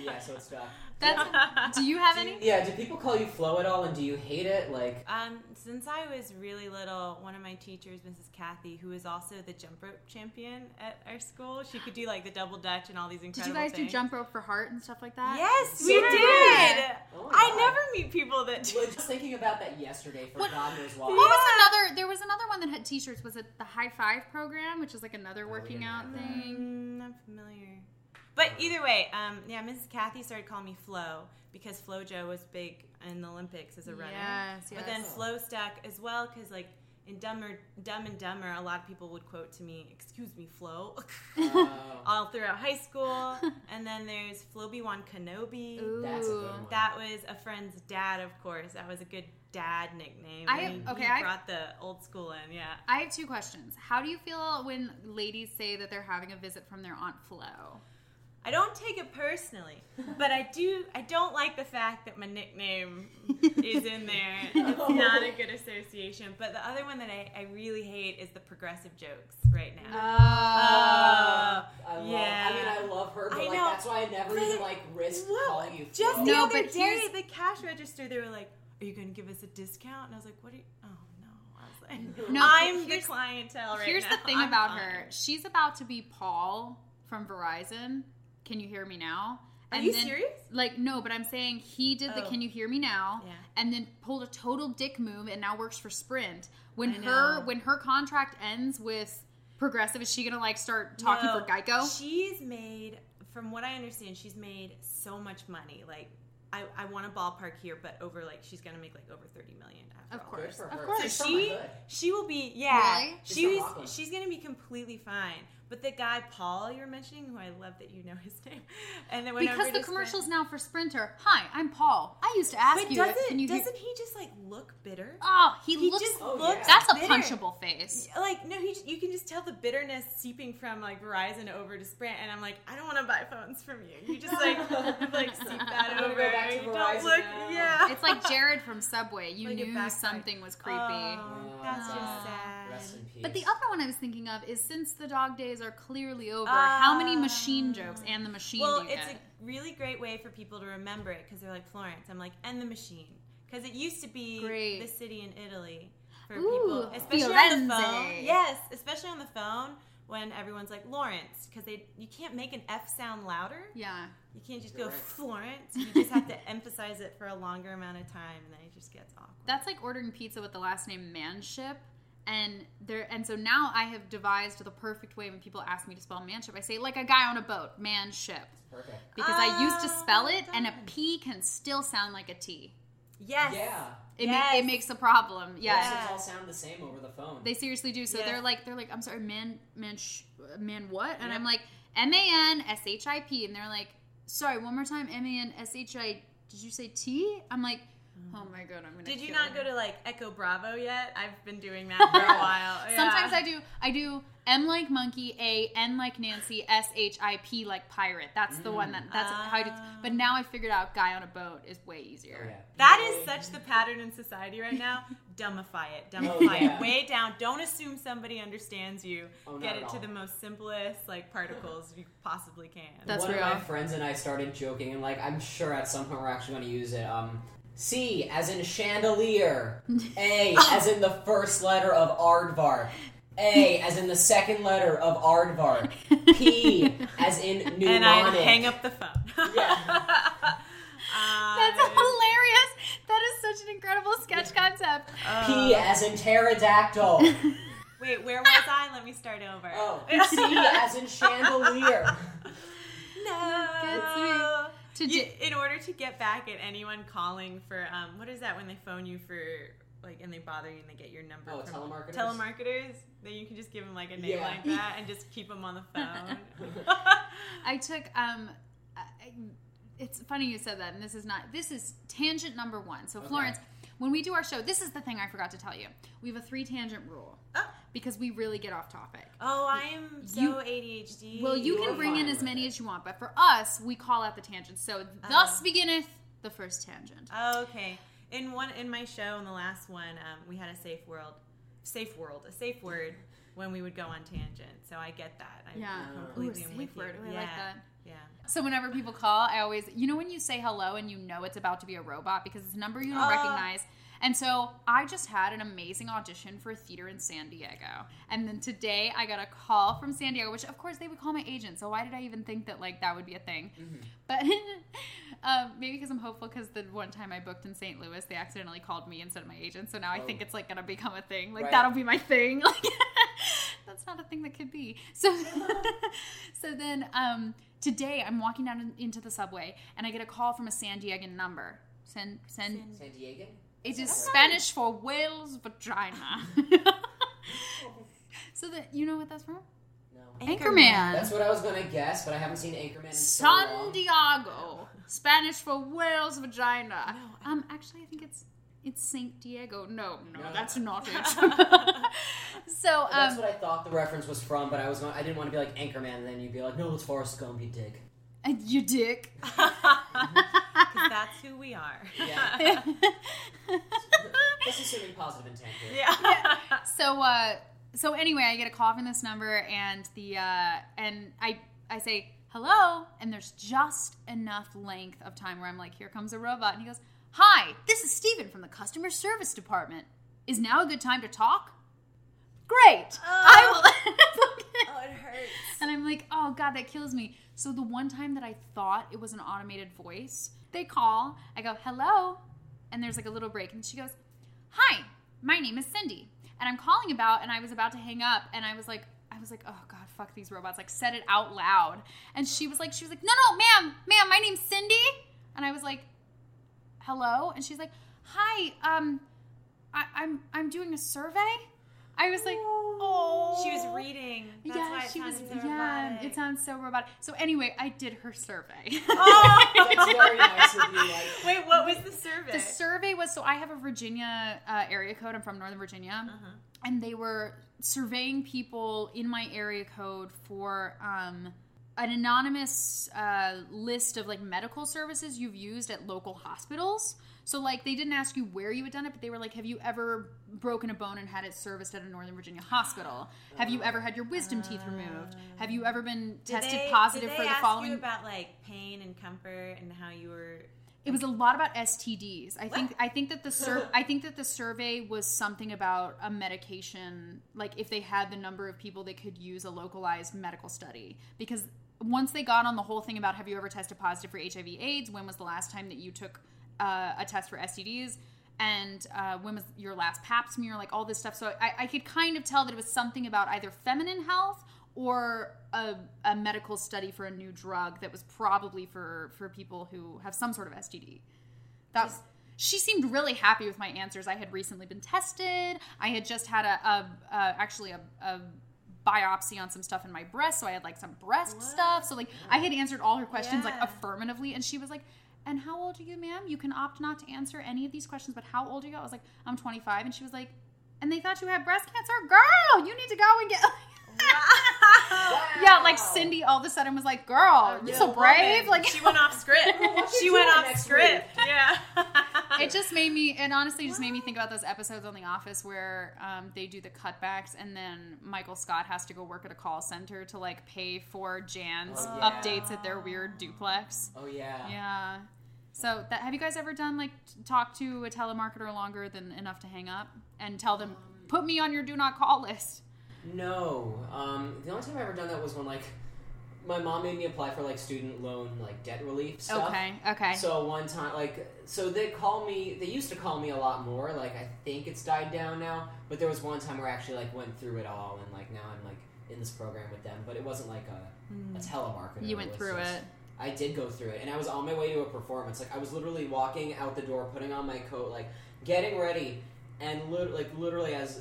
Speaker 2: yeah, so it's stuck.
Speaker 1: That's. Do you have any?
Speaker 2: Yeah, do people call you Flo at all, and do you hate it? Like,
Speaker 3: Um, since I was really little, one of my teachers, Mrs. Kathy, who was also the jump rope champion at our school, she could do like the double dutch and all these incredible. Things.
Speaker 1: Did you guys
Speaker 3: things.
Speaker 1: do jump rope for heart and stuff like that?
Speaker 3: Yes, we
Speaker 2: So
Speaker 3: did.
Speaker 2: Oh
Speaker 3: I never meet people that do.
Speaker 2: I was just thinking about that yesterday for
Speaker 1: What-
Speaker 2: God knows why.
Speaker 1: What was another? There was another one that had T-shirts. Was it the High Five program, which is like another
Speaker 2: Oh,
Speaker 1: working
Speaker 2: yeah.
Speaker 1: out thing?
Speaker 3: Mm, not familiar. But either way, um, yeah, Mrs. Kathy started calling me Flo because Flo FloJo was big in the Olympics as a runner.
Speaker 1: Yes,
Speaker 3: But then
Speaker 2: yes.
Speaker 3: Flo stuck as well because like in Dumber, Dumb and Dumber, a lot of people would quote to me, "Excuse me, Flo,"
Speaker 2: Oh,
Speaker 3: all throughout high school. and then there's Floby Wan Kenobi.
Speaker 1: Ooh.
Speaker 2: That's a good one.
Speaker 3: That was a friend's dad, of course. That was a good dad nickname.
Speaker 1: I-
Speaker 3: And he,
Speaker 1: okay,
Speaker 3: he
Speaker 1: I-
Speaker 3: brought the old school in. Yeah.
Speaker 1: I have two questions. How do you feel when ladies say that they're having a visit from their aunt Flo?
Speaker 3: I don't take it personally, but I do. I don't like the fact that my nickname is in there. It's not a good association. But the other one that I, I really hate is the progressive jokes right now.
Speaker 1: Uh,
Speaker 2: I love,
Speaker 3: yeah.
Speaker 2: I mean, I love her, but
Speaker 3: I
Speaker 2: like
Speaker 3: know.
Speaker 2: that's why I never
Speaker 3: But-
Speaker 2: even like risk
Speaker 3: Well,
Speaker 2: calling you.
Speaker 3: just
Speaker 2: Flo.
Speaker 3: the
Speaker 1: No,
Speaker 3: other
Speaker 1: but
Speaker 3: day
Speaker 1: here's-
Speaker 3: at the cash register, they were like, "Are you going to give us a discount?" And I was like, "What? Are you? Oh no!" i was like,
Speaker 1: no,
Speaker 3: i'm the
Speaker 1: here's-
Speaker 3: clientele right now.
Speaker 1: Here's
Speaker 3: now.
Speaker 1: the thing
Speaker 3: I'm
Speaker 1: about
Speaker 3: fine."
Speaker 1: her. She's about to be Paul from Verizon. Can you hear me now?
Speaker 3: Are
Speaker 1: And
Speaker 3: you
Speaker 1: then-
Speaker 3: serious?
Speaker 1: Like no, but I'm saying he did the
Speaker 3: Oh.
Speaker 1: "Can you hear me now?"
Speaker 3: Yeah.
Speaker 1: and then pulled a total dick move and now works for Sprint. When
Speaker 3: I
Speaker 1: her
Speaker 3: know.
Speaker 1: when her contract ends with Progressive, is she gonna like start talking
Speaker 3: No,
Speaker 1: for Geico?
Speaker 3: She's made, from what I understand, she's made so much money. Like, I, I want a ballpark here, but over like she's gonna make like over thirty million. After
Speaker 1: Of
Speaker 3: all.
Speaker 1: course.
Speaker 2: Good for
Speaker 1: of course.
Speaker 3: So she she will be yeah.
Speaker 1: Really?
Speaker 2: She's
Speaker 3: She's
Speaker 2: from Rockland.
Speaker 3: she's gonna be completely fine. But the guy Paul you're mentioning, who I love that you know his name, and then went
Speaker 1: Because the
Speaker 3: to Sprint-
Speaker 1: commercials now for Sprinter. Hi, I'm Paul. I used to ask
Speaker 3: But
Speaker 1: you.
Speaker 3: doesn't
Speaker 1: if, can you hear-
Speaker 3: doesn't he just like look bitter?
Speaker 1: Oh, he,
Speaker 3: He
Speaker 1: looks.
Speaker 3: just
Speaker 2: Oh,
Speaker 3: looks.
Speaker 2: yeah.
Speaker 1: that's a
Speaker 3: bitter.
Speaker 1: punchable face.
Speaker 3: Like no, he you can just tell the bitterness seeping from like Verizon over to Sprint, and I'm like, I don't want to buy phones from you. You just like like seep that
Speaker 2: I'm gonna
Speaker 3: over.
Speaker 2: go back to
Speaker 3: You
Speaker 2: Verizon
Speaker 3: don't look, yeah.
Speaker 1: It's like Jared from Subway. You
Speaker 3: Like
Speaker 1: knew something was creepy.
Speaker 3: Oh, that's
Speaker 1: Oh.
Speaker 3: just ah. sad.
Speaker 2: Rest in peace.
Speaker 1: But the other one I was thinking of is since the dog days are clearly over, how many machine
Speaker 3: Ah.
Speaker 1: jokes and the machine
Speaker 3: Well,
Speaker 1: do you
Speaker 3: it's
Speaker 1: get?
Speaker 3: a really great way for people to remember it because they're like Florence. I'm like, and the machine because it used to be
Speaker 1: Great.
Speaker 3: the city in Italy for
Speaker 1: Ooh,
Speaker 3: people, especially on the phone. Yes, especially on the phone when everyone's like Lawrence because they you can't make an F sound louder.
Speaker 1: yeah.
Speaker 3: You can't just
Speaker 2: You're
Speaker 3: go
Speaker 2: right.
Speaker 3: Florence. You just have to emphasize it for a longer amount of time, and then it just gets awkward.
Speaker 1: That's like ordering pizza with the last name Manship. And there and so now I have devised the perfect way when people ask me to spell manship. I say like a guy on a boat, manship.
Speaker 2: Perfect.
Speaker 1: Because I used to spell
Speaker 3: Ah,
Speaker 1: it and a P can still sound like a T.
Speaker 3: yes.
Speaker 2: Yeah.
Speaker 1: It,
Speaker 3: Yes.
Speaker 1: ma- it makes a problem. Yes.
Speaker 2: Accents all sound the same over the phone.
Speaker 1: They seriously do. So
Speaker 3: Yes.
Speaker 1: they're like, they're like, I'm sorry, man, man, sh- man, what? And
Speaker 3: Yep.
Speaker 1: I'm like, M A N S H I P, and they're like, sorry, one more time, M A N S H I. Did you say T? I'm like, Oh my god, I'm gonna.
Speaker 3: Did you
Speaker 1: kill
Speaker 3: not
Speaker 1: him.
Speaker 3: go to like Echo Bravo yet? I've been doing that for a while. Yeah.
Speaker 1: Sometimes I do. I do M like monkey, A N like Nancy, S H I P like pirate. That's the one that. That's how I do. But now I figured out guy on a boat is way easier.
Speaker 2: Oh, yeah.
Speaker 3: That is such the pattern in society right now. Dumbify it. Dumbify
Speaker 2: Oh, yeah.
Speaker 3: it. Way down. Don't assume somebody understands you.
Speaker 2: Oh,
Speaker 3: Get it to the most simplest like particles you possibly can.
Speaker 1: That's
Speaker 2: One
Speaker 1: real.
Speaker 2: of my friends and I started joking, and like I'm sure at some point we're actually going to use it. Um, C as in chandelier. A as in the first letter of aardvark. A as in the second letter of aardvark. P as in mnemonic.
Speaker 3: and I hang up the phone.
Speaker 2: Yeah.
Speaker 3: Uh,
Speaker 1: That's hilarious. That is such an incredible sketch concept.
Speaker 2: P as in pterodactyl.
Speaker 3: Wait, where was I? Let me start over.
Speaker 2: Oh, C as in chandelier.
Speaker 3: no.
Speaker 1: To
Speaker 3: You-
Speaker 1: di-
Speaker 3: in order to get back at anyone calling for um, what is that when they phone you for like and they bother you and they get your number
Speaker 2: Oh,
Speaker 3: from
Speaker 2: telemarketers?
Speaker 3: telemarketers then you can just give them like a name
Speaker 2: Yeah.
Speaker 3: like that and just keep them on the phone
Speaker 1: I took um I- it's funny you said that and this is not this is tangent number 1. So
Speaker 2: Okay.
Speaker 1: Florence, when we do our show, this is the thing I forgot to tell you. We have a three tangent rule
Speaker 3: Oh.
Speaker 1: because we really get off topic.
Speaker 3: oh i am so
Speaker 1: You-
Speaker 3: adhd
Speaker 1: Well, you
Speaker 2: You're
Speaker 1: can bring in as many
Speaker 2: it.
Speaker 1: as you want, but for us, we call out the tangents. So thus beginneth the first tangent.
Speaker 3: oh, okay in one in my show in the last one um, we had a safe world safe world a safe word when we would go on tangent so i get that I
Speaker 1: Yeah.
Speaker 3: completely
Speaker 1: Ooh, a
Speaker 3: am
Speaker 1: safe
Speaker 3: with you.
Speaker 1: word. Ooh, I
Speaker 3: yeah.
Speaker 1: like that.
Speaker 3: Yeah
Speaker 1: So whenever people call, I always, you know, when you say hello and you know it's about to be a robot because it's a number you don't
Speaker 3: Oh.
Speaker 1: recognize. And so I just had an amazing audition for a theater in San Diego. And then today I got a call from San Diego, which of course they would call my agent. So why did I even think that like that would be a thing? But um, maybe because I'm hopeful because the one time I booked in St. Louis, they accidentally called me instead of my agent. So now I
Speaker 2: Oh.
Speaker 1: think it's like gonna become a thing. Like
Speaker 2: Right.
Speaker 1: that'll be my thing. Like that's not a thing that could be. So so then um, today I'm walking down in- into the subway and I get a call from a San Diegan number. San, San,
Speaker 2: San Diego?
Speaker 1: it is Spanish for whale's vagina. so that you know what that's from?
Speaker 2: No.
Speaker 1: Anchorman.
Speaker 2: That's what I was gonna guess, but I haven't seen Anchorman in so long.
Speaker 1: San Diego, Spanish for whale's vagina.
Speaker 3: No,
Speaker 1: um, actually, I think it's it's Saint Diego. No, no,
Speaker 2: No.
Speaker 1: that's not it. so,
Speaker 2: That's
Speaker 1: um,
Speaker 2: what I thought the reference was from, but I was going, I didn't want to be like Anchorman, and then you'd be like, no, it's Forrest Gump, you dick.
Speaker 1: And you dick.
Speaker 3: 'Cause that's who we are
Speaker 2: Yeah. Just assuming positive intent here.
Speaker 3: yeah.
Speaker 1: so uh so anyway i get a call from this number and the uh and i i say hello and there's just enough length of time where i'm like here comes a robot and he goes hi this is steven from the customer service department is now a good time to talk great oh. i will
Speaker 3: Oh, it hurts.
Speaker 1: and I'm like, oh god, that kills me. So the one time that I thought it was an automated voice, they call. I go, hello, and there's like a little break, and she goes, hi, my name is Cindy, and I'm calling about, and I was about to hang up, and I was like. I was like, oh god, fuck these robots! Like, said it out loud, and she was like, she was like, no, no, ma'am, ma'am, my name's Cindy, and I was like, hello, and she's like, hi, um, I, I'm I'm doing a survey. I was like, oh,
Speaker 3: She was reading. That's
Speaker 1: yeah,
Speaker 3: why it
Speaker 1: she was.
Speaker 3: so
Speaker 1: yeah,
Speaker 3: robotic.
Speaker 1: it sounds so robotic. So anyway, I did her survey.
Speaker 3: Oh!
Speaker 2: That's very nice of you. Like,
Speaker 3: Wait, what was the survey?
Speaker 1: the survey was so I have a Virginia uh, area code. I'm from Northern Virginia,
Speaker 3: Uh-huh.
Speaker 1: and they were surveying people in my area code for um, an anonymous uh, list of like medical services you've used at local hospitals. So like they didn't ask you where you had done it, but they were like, "Have you ever broken a bone and had it serviced at a Northern Virginia hospital? Have you ever had your wisdom teeth removed? Have you ever been tested
Speaker 3: they-
Speaker 1: positive for the following?"
Speaker 3: You about like pain and comfort and how you were.
Speaker 1: It was a lot about STDs. I think I think that the sur- I think that the survey was something about a medication like if they had the number of people that could use a localized medical study. Because once they got on the whole thing about have you ever tested positive for HIV AIDS? When was the last time that you took uh, a test for STDs and uh, when was your last pap smear? Like all this stuff. So I, I could kind of tell that it was something about either feminine health or a, a medical study for a new drug that was probably for for people who have some sort of STD. That she seemed really happy with my answers. I had recently been tested. I had just had a, a, a actually a, a biopsy on some stuff in my breast, so I had like some breast stuff. So like I had answered all her questions like affirmatively, and she was like, and how old are you, ma'am? You can opt not to answer any of these questions, but how old are you? I was like, I'm 25. And she was like, and they thought you had breast cancer? Girl, you need to go and get. yeah, like Cindy all of a sudden was like, girl, you're so brave.
Speaker 3: woman.
Speaker 1: Like,
Speaker 3: she went off script.
Speaker 2: what
Speaker 3: she went off
Speaker 2: next
Speaker 3: script. Yeah.
Speaker 1: it just made me it honestly just made me think about those episodes on the office where um, they do the cutbacks and then michael scott has to go work at a call center to like pay for jan's
Speaker 2: Oh, yeah.
Speaker 1: updates at their weird duplex
Speaker 2: Oh yeah.
Speaker 1: yeah so that have you guys ever done like talk to a telemarketer longer than enough to hang up and tell them put me on your do not call list
Speaker 2: No. Um, the only time I ever done that was when like my mom made me apply for like student loan like debt relief stuff.
Speaker 1: okay okay
Speaker 2: So one time, like, so they call me. They used to call me a lot more. Like, I think it's died down now. But there was one time where I actually like went through it all, and like now I'm like in this program with them. But it wasn't like a, a telemarketer.
Speaker 1: you went
Speaker 2: was
Speaker 1: through
Speaker 2: just-
Speaker 1: it
Speaker 2: I did go through it, and I was on my way to a performance. Like, I was literally walking out the door, putting on my coat, like getting ready, and lit- like literally as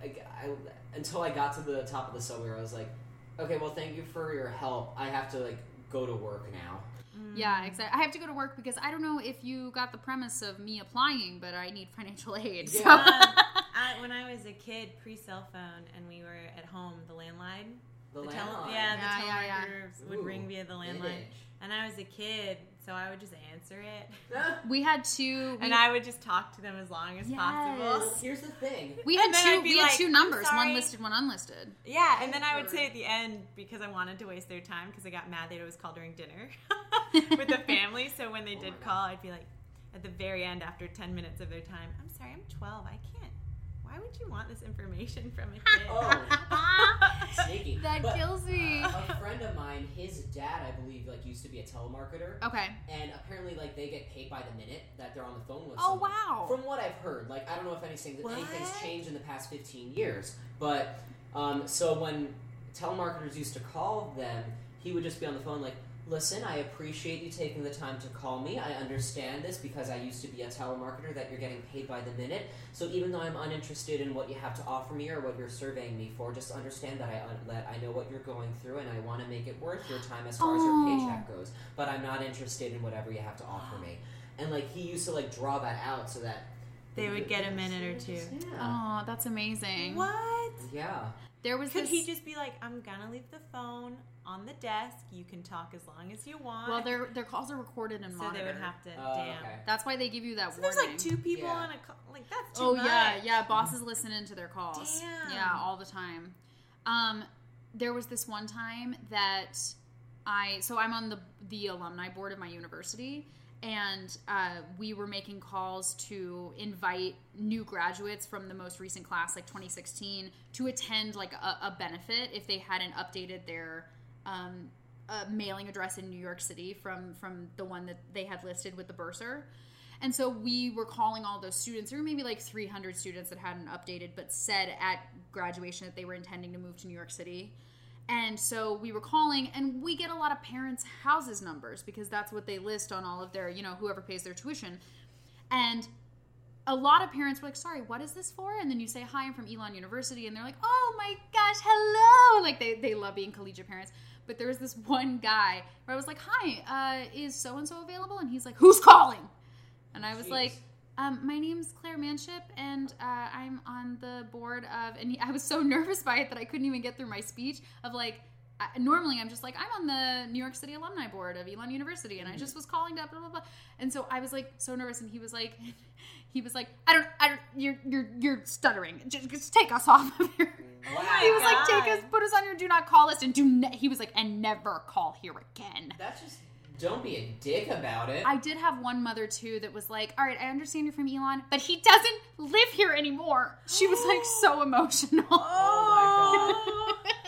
Speaker 2: like I until I got to the top of the subway, I was like, okay, well, thank you for your help. I have to like go to work now.
Speaker 1: yeah exactly i have to go to work because i don't know if you got the premise of me applying but i need financial aid so
Speaker 2: Yeah.
Speaker 3: Um, I, when I was a kid, pre cell phone, and we were at home, the landline.
Speaker 2: The,
Speaker 3: The
Speaker 2: landline.
Speaker 3: tele- yeah, the
Speaker 1: Yeah, yeah, yeah.
Speaker 3: would
Speaker 2: Ooh,
Speaker 3: ring via the landline.
Speaker 2: vintage.
Speaker 3: And I was a kid, so I would just answer it.
Speaker 1: we had two we,
Speaker 3: And I would just talk to them as long as
Speaker 1: Yes.
Speaker 3: possible.
Speaker 2: Here's the thing.
Speaker 1: we had two
Speaker 3: I'd
Speaker 1: we had
Speaker 3: like,
Speaker 1: two numbers one listed one unlisted
Speaker 3: Yeah, and then I would say at the end because I wanted to waste their time because I got mad they'd always call during dinner with the family. So when they
Speaker 2: Oh
Speaker 3: did
Speaker 2: my
Speaker 3: call, I'd be like, at the very end, after 10 minutes of their time, I'm sorry, I'm 12. I can't. Why would you want this information from a kid?
Speaker 2: Oh, sneaky.
Speaker 1: that
Speaker 2: But
Speaker 1: kills me
Speaker 2: a friend of mine, his dad, I believe, like used to be a telemarketer,
Speaker 1: okay
Speaker 2: and apparently, like they get paid by the minute that they're on the phone with.
Speaker 1: oh
Speaker 2: someone.
Speaker 1: wow
Speaker 2: From what I've heard, like I don't know if anything
Speaker 3: What?
Speaker 2: anything's changed in the past fifteen years, but um, so when telemarketers used to call them, he would just be on the phone like, "Listen, I appreciate you taking the time to call me. I understand this because I used to be a telemarketer that you're getting paid by the minute. So even though I'm uninterested in what you have to offer me or what you're surveying me for, just understand that I un- that I know what you're going through and I want to make it worth your time as far as your
Speaker 1: Oh.
Speaker 2: paycheck goes. But I'm not interested in whatever you have to offer me." And like he used to like draw that out so that
Speaker 3: They would get a minute or two.
Speaker 2: Yeah.
Speaker 1: oh that's amazing
Speaker 3: What?
Speaker 2: Yeah.
Speaker 1: there was
Speaker 3: Could
Speaker 1: this
Speaker 3: he just be like, I'm gonna leave the phone on the desk. You can talk as long as you want.
Speaker 1: well their their calls are recorded and
Speaker 3: so
Speaker 1: monitored
Speaker 3: they would have to.
Speaker 2: Oh,
Speaker 3: damn.
Speaker 2: okay.
Speaker 1: that's why they give you that
Speaker 3: So there's like two people
Speaker 2: Yeah.
Speaker 3: on a call. Like that's too
Speaker 1: oh
Speaker 3: much.
Speaker 1: yeah yeah bosses listen into their calls
Speaker 3: Damn.
Speaker 1: yeah all the time um there was this one time that i so i'm on the the alumni board of my university and uh, we were making calls to invite new graduates from the most recent class like 2016 to attend like a, a benefit if they hadn't updated their um, uh, mailing address in new york city from from the one that they had listed with the bursar and so we were calling all those students. There were maybe like 300 students that hadn't updated, but said at graduation that they were intending to move to New York City. And so we were calling, and we get a lot of parents' houses numbers because that's what they list on all of their, you know, whoever pays their tuition. And a lot of parents were like, sorry, what is this for? And then you say, hi, I'm from Elon University. And they're like, oh my gosh, hello. Like they, they love being collegiate parents. But there was this one guy where I was like, hi, uh, is so and so available? And he's like, who's calling? And I was
Speaker 2: Jeez.
Speaker 1: like, um, my name's Claire Manship, and uh, I'm on the board of. And he, I was so nervous by it that I couldn't even get through my speech of like. I, normally, I'm just like I'm on the New York City alumni board of Elon University, and I just was calling to blah blah blah. And so I was like so nervous, and he was like, he was like, I don't, I don't, you're you're you're stuttering. Just, just take us off of here.
Speaker 2: Oh wow.
Speaker 1: He was like, take us, put us on your do not call list, and do. Ne-, he was like, and never call here again.
Speaker 2: That's just don't be a dick about it.
Speaker 1: I did have one mother too that was like, "All right, I understand you're from Elon, but he doesn't live here anymore." She was like so emotional.
Speaker 2: Oh
Speaker 3: She's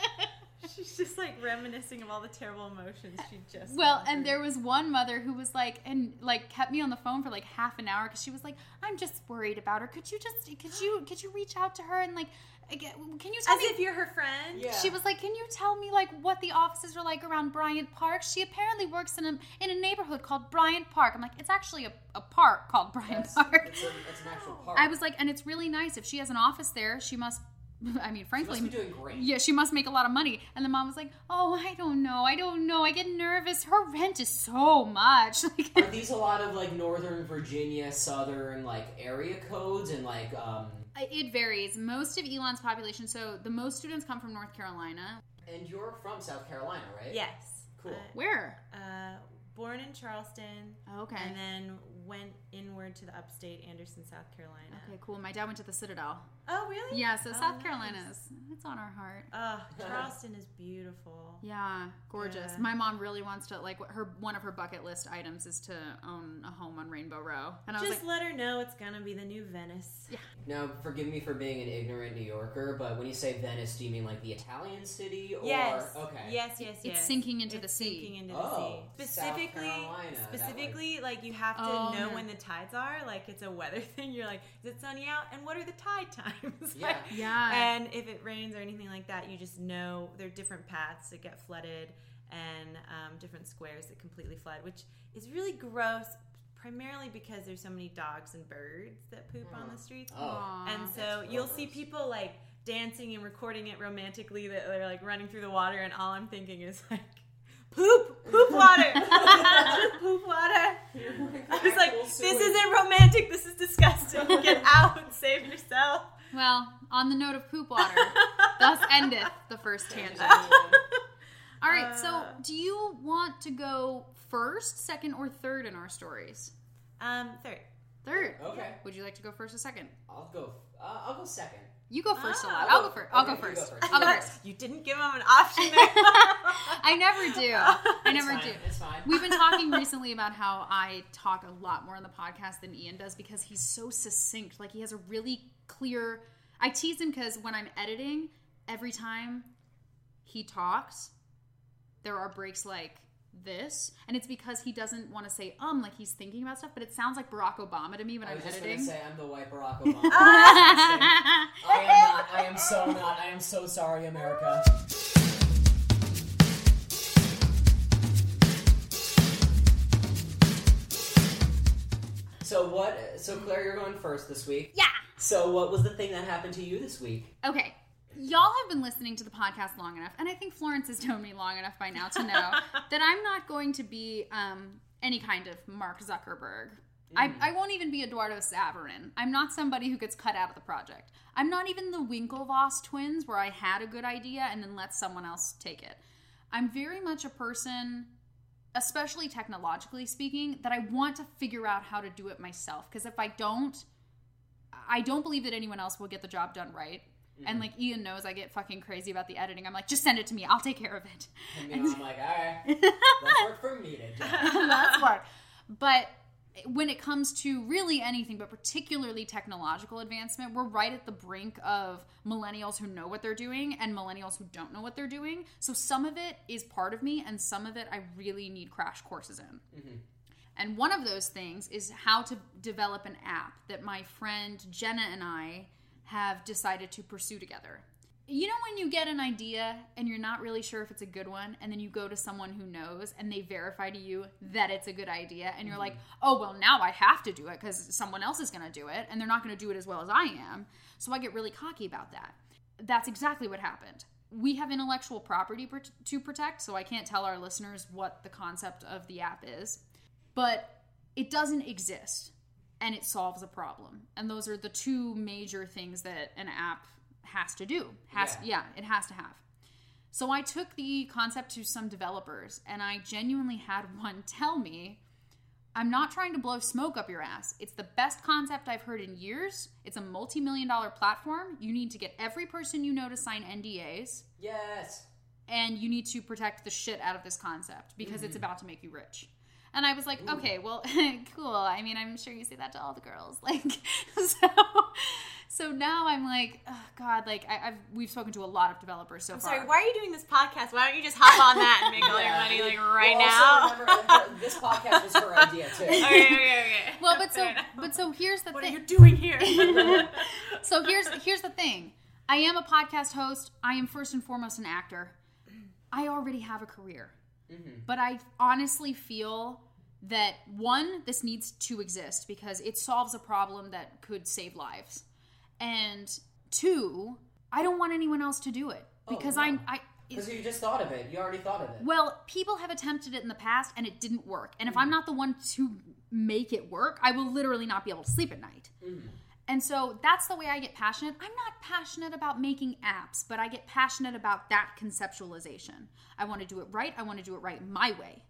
Speaker 3: just like reminiscing of all the terrible emotions she just.
Speaker 1: well, and there was one mother who was like, and like kept me on the phone for like half an hour because she was like, "I'm just worried about her. Could you just, could you, could you reach out to her and like, again, can you tell
Speaker 3: as
Speaker 1: me?"
Speaker 3: if you're her friend.
Speaker 2: Yeah.
Speaker 1: She was like, "Can you tell me like what the offices are like around Bryant Park?" She apparently works in a in a neighborhood called Bryant Park. I'm like, "It's actually a, a park called Bryant
Speaker 2: That's,
Speaker 1: Park."
Speaker 2: it's, a, it's an actual park.
Speaker 1: I was like, and it's really nice. If she has an office there, she must I mean, frankly,
Speaker 2: Must be doing great.
Speaker 1: yeah, she must make a lot of money. And the mom was like, "Oh, I don't know, I don't know. I get nervous. Her rent is so much." Like,
Speaker 2: Are these a lot of like Northern Virginia, Southern like area codes and like um
Speaker 1: it varies. Most of Elon's population, so the most students come from North Carolina.
Speaker 2: and you're from South Carolina, right?
Speaker 3: Yes.
Speaker 2: Cool.
Speaker 1: Where?
Speaker 3: Uh, uh, born in Charleston,
Speaker 1: Okay.
Speaker 3: and then went inward to the upstate Anderson, South Carolina.
Speaker 1: Okay, cool. My dad went to the Citadel.
Speaker 3: Oh, really?
Speaker 1: Yeah, so
Speaker 3: Oh,
Speaker 1: South
Speaker 3: nice.
Speaker 1: Carolina's it's on our heart.
Speaker 3: Oh, Charleston is beautiful.
Speaker 1: Yeah, gorgeous.
Speaker 3: Yeah.
Speaker 1: My mom really wants to like her one of her bucket list items is to own a home on Rainbow Row. And I was
Speaker 3: Just
Speaker 1: like,
Speaker 3: let her know it's gonna be the new Venice.
Speaker 1: Yeah.
Speaker 2: Now, forgive me for being an ignorant New Yorker, but when you say Venice, do you mean like the Italian city or
Speaker 3: Yes.
Speaker 2: okay?
Speaker 3: Yes, yes, yes.
Speaker 1: It's sinking into the sea.
Speaker 3: Sinking into
Speaker 2: Oh,
Speaker 3: the sea.
Speaker 2: South
Speaker 3: Specifically,
Speaker 2: Carolina,
Speaker 3: specifically, like you have to
Speaker 1: Oh,
Speaker 3: know
Speaker 1: yeah.
Speaker 3: when the tides are. Like it's a weather thing. You're like, is it sunny out? And what are the tide times?
Speaker 2: Yeah.
Speaker 3: Like,
Speaker 1: yeah.
Speaker 3: and if it rains or anything like that, you just know there are different paths that get flooded and um, different squares that completely flood, which is really gross. Primarily because there's so many dogs and birds that poop on the streets.
Speaker 2: Oh.
Speaker 3: And so
Speaker 2: That's
Speaker 3: you'll see people like dancing and recording it romantically that they're like running through the water, and all I'm thinking is like, poop, poop water, Just poop water. I was like, this isn't romantic. This is disgusting. Get out and save yourself.
Speaker 1: well, on the note of poop water, thus endeth the first tangent. All right, so
Speaker 3: Uh.
Speaker 1: do you want to go first, second, or third in our stories?
Speaker 3: Um, third.
Speaker 1: Third.
Speaker 2: Okay,
Speaker 1: Would you like to go first or second?
Speaker 2: I'll go. Uh, I'll go second.
Speaker 1: You go first a
Speaker 3: Ah.
Speaker 1: lot. I'll go first. I'll go
Speaker 2: Okay, go
Speaker 1: first.
Speaker 2: first.
Speaker 1: I'll go
Speaker 2: You
Speaker 1: first.
Speaker 3: You didn't give him an option there.
Speaker 1: I never do. I
Speaker 2: It's
Speaker 1: never
Speaker 2: fine,
Speaker 1: do.
Speaker 2: It's fine.
Speaker 1: We've been talking recently about how I talk a lot more on the podcast than Ian does because he's so succinct. Like he has a really clear. I tease him because when I'm editing, every time he talks, there are breaks like this, and it's because he doesn't want to say um like he's thinking about stuff, but it sounds like Barack Obama to me when
Speaker 2: I
Speaker 1: I'm
Speaker 2: was just
Speaker 1: editing.
Speaker 2: gonna say I'm the white Barack Obama. I am not. I am so not. I am so sorry, America. So what? So Claire, you're going first this week.
Speaker 1: yeah.
Speaker 2: So what was the thing that happened to you this week?
Speaker 1: Okay. Y'all have been listening to the podcast long enough, and I think Florence has known me long enough by now to know that I'm not going to be um, any kind of Mark Zuckerberg. I, I won't even be Eduardo Saverin. I'm not somebody who gets cut out of the project. I'm not even the Winklevoss twins where I had a good idea and then let someone else take it. I'm very much a person, especially technologically speaking, that I want to figure out how to do it myself. Because if I don't, I don't believe that anyone else will get the job done right. And mm-hmm. like Ian knows, I get fucking crazy about the editing. I'm like, just send it to me. I'll take care of it.
Speaker 2: And know, I'm like, all right, let's work for me to do.
Speaker 1: That's smart. But when it comes to really anything, but particularly technological advancement, we're right at the brink of millennials who know what they're doing and millennials who don't know what they're doing. So some of it is part of me, and some of it I really need crash courses in. Mm-hmm. And one of those things is how to develop an app that my friend Jenna and I have decided to pursue together. You know, when you get an idea and you're not really sure if it's a good one, and then you go to someone who knows and they verify to you that it's a good idea, and you're like, mm-hmm. oh, well, now I have to do it because someone else is going to do it, and they're not going to do it as well as I am. So I get really cocky about that. That's exactly what happened. We have intellectual property pr- to protect, so I can't tell our listeners what the concept of the app is but it doesn't exist and it solves a problem. And those are the two major things that an app has to do has
Speaker 2: Yeah.
Speaker 1: yeah, it has to have. So i took the concept to some developers and i genuinely had one tell me i'm not trying to blow smoke up your ass. It's the best concept i've heard in years. It's a multi-million dollar platform. You need to get every person you know to sign ndas
Speaker 2: Yes.
Speaker 1: and you need to protect the shit out of this concept because it's mm-hmm. about to make you rich. And I was like, okay, well, cool. I mean, I'm sure you say that to all the girls. Like, so, so now I'm like, oh God, like I, I've we've spoken to a lot of developers so
Speaker 3: I'm
Speaker 1: far.
Speaker 3: sorry, why are you doing this podcast? Why don't you just hop on that and make all your money like right
Speaker 2: Well,
Speaker 3: now?
Speaker 2: also remember, uh, this podcast was her idea too.
Speaker 3: okay, okay, okay.
Speaker 1: Well, but so but so here's the thing.
Speaker 3: what are you doing here?
Speaker 1: so here's here's the thing. I am a podcast host. I am first and foremost an actor. I already have a career. Mm-hmm. But I honestly feel that one, this needs to exist because it solves a problem that could save lives. And two, I don't want anyone else to do it oh, because
Speaker 2: no.
Speaker 1: I I
Speaker 2: Because you just thought of it. You already thought of it.
Speaker 1: well, people have attempted it in the past and it didn't work. And if I'm mm-hmm. not the one to make it work, I will literally not be able to sleep at night. Mm-hmm. And so that's the way I get passionate. I'm not passionate about making apps, but I get passionate about that conceptualization. I want to do it right. I want to do it right my way,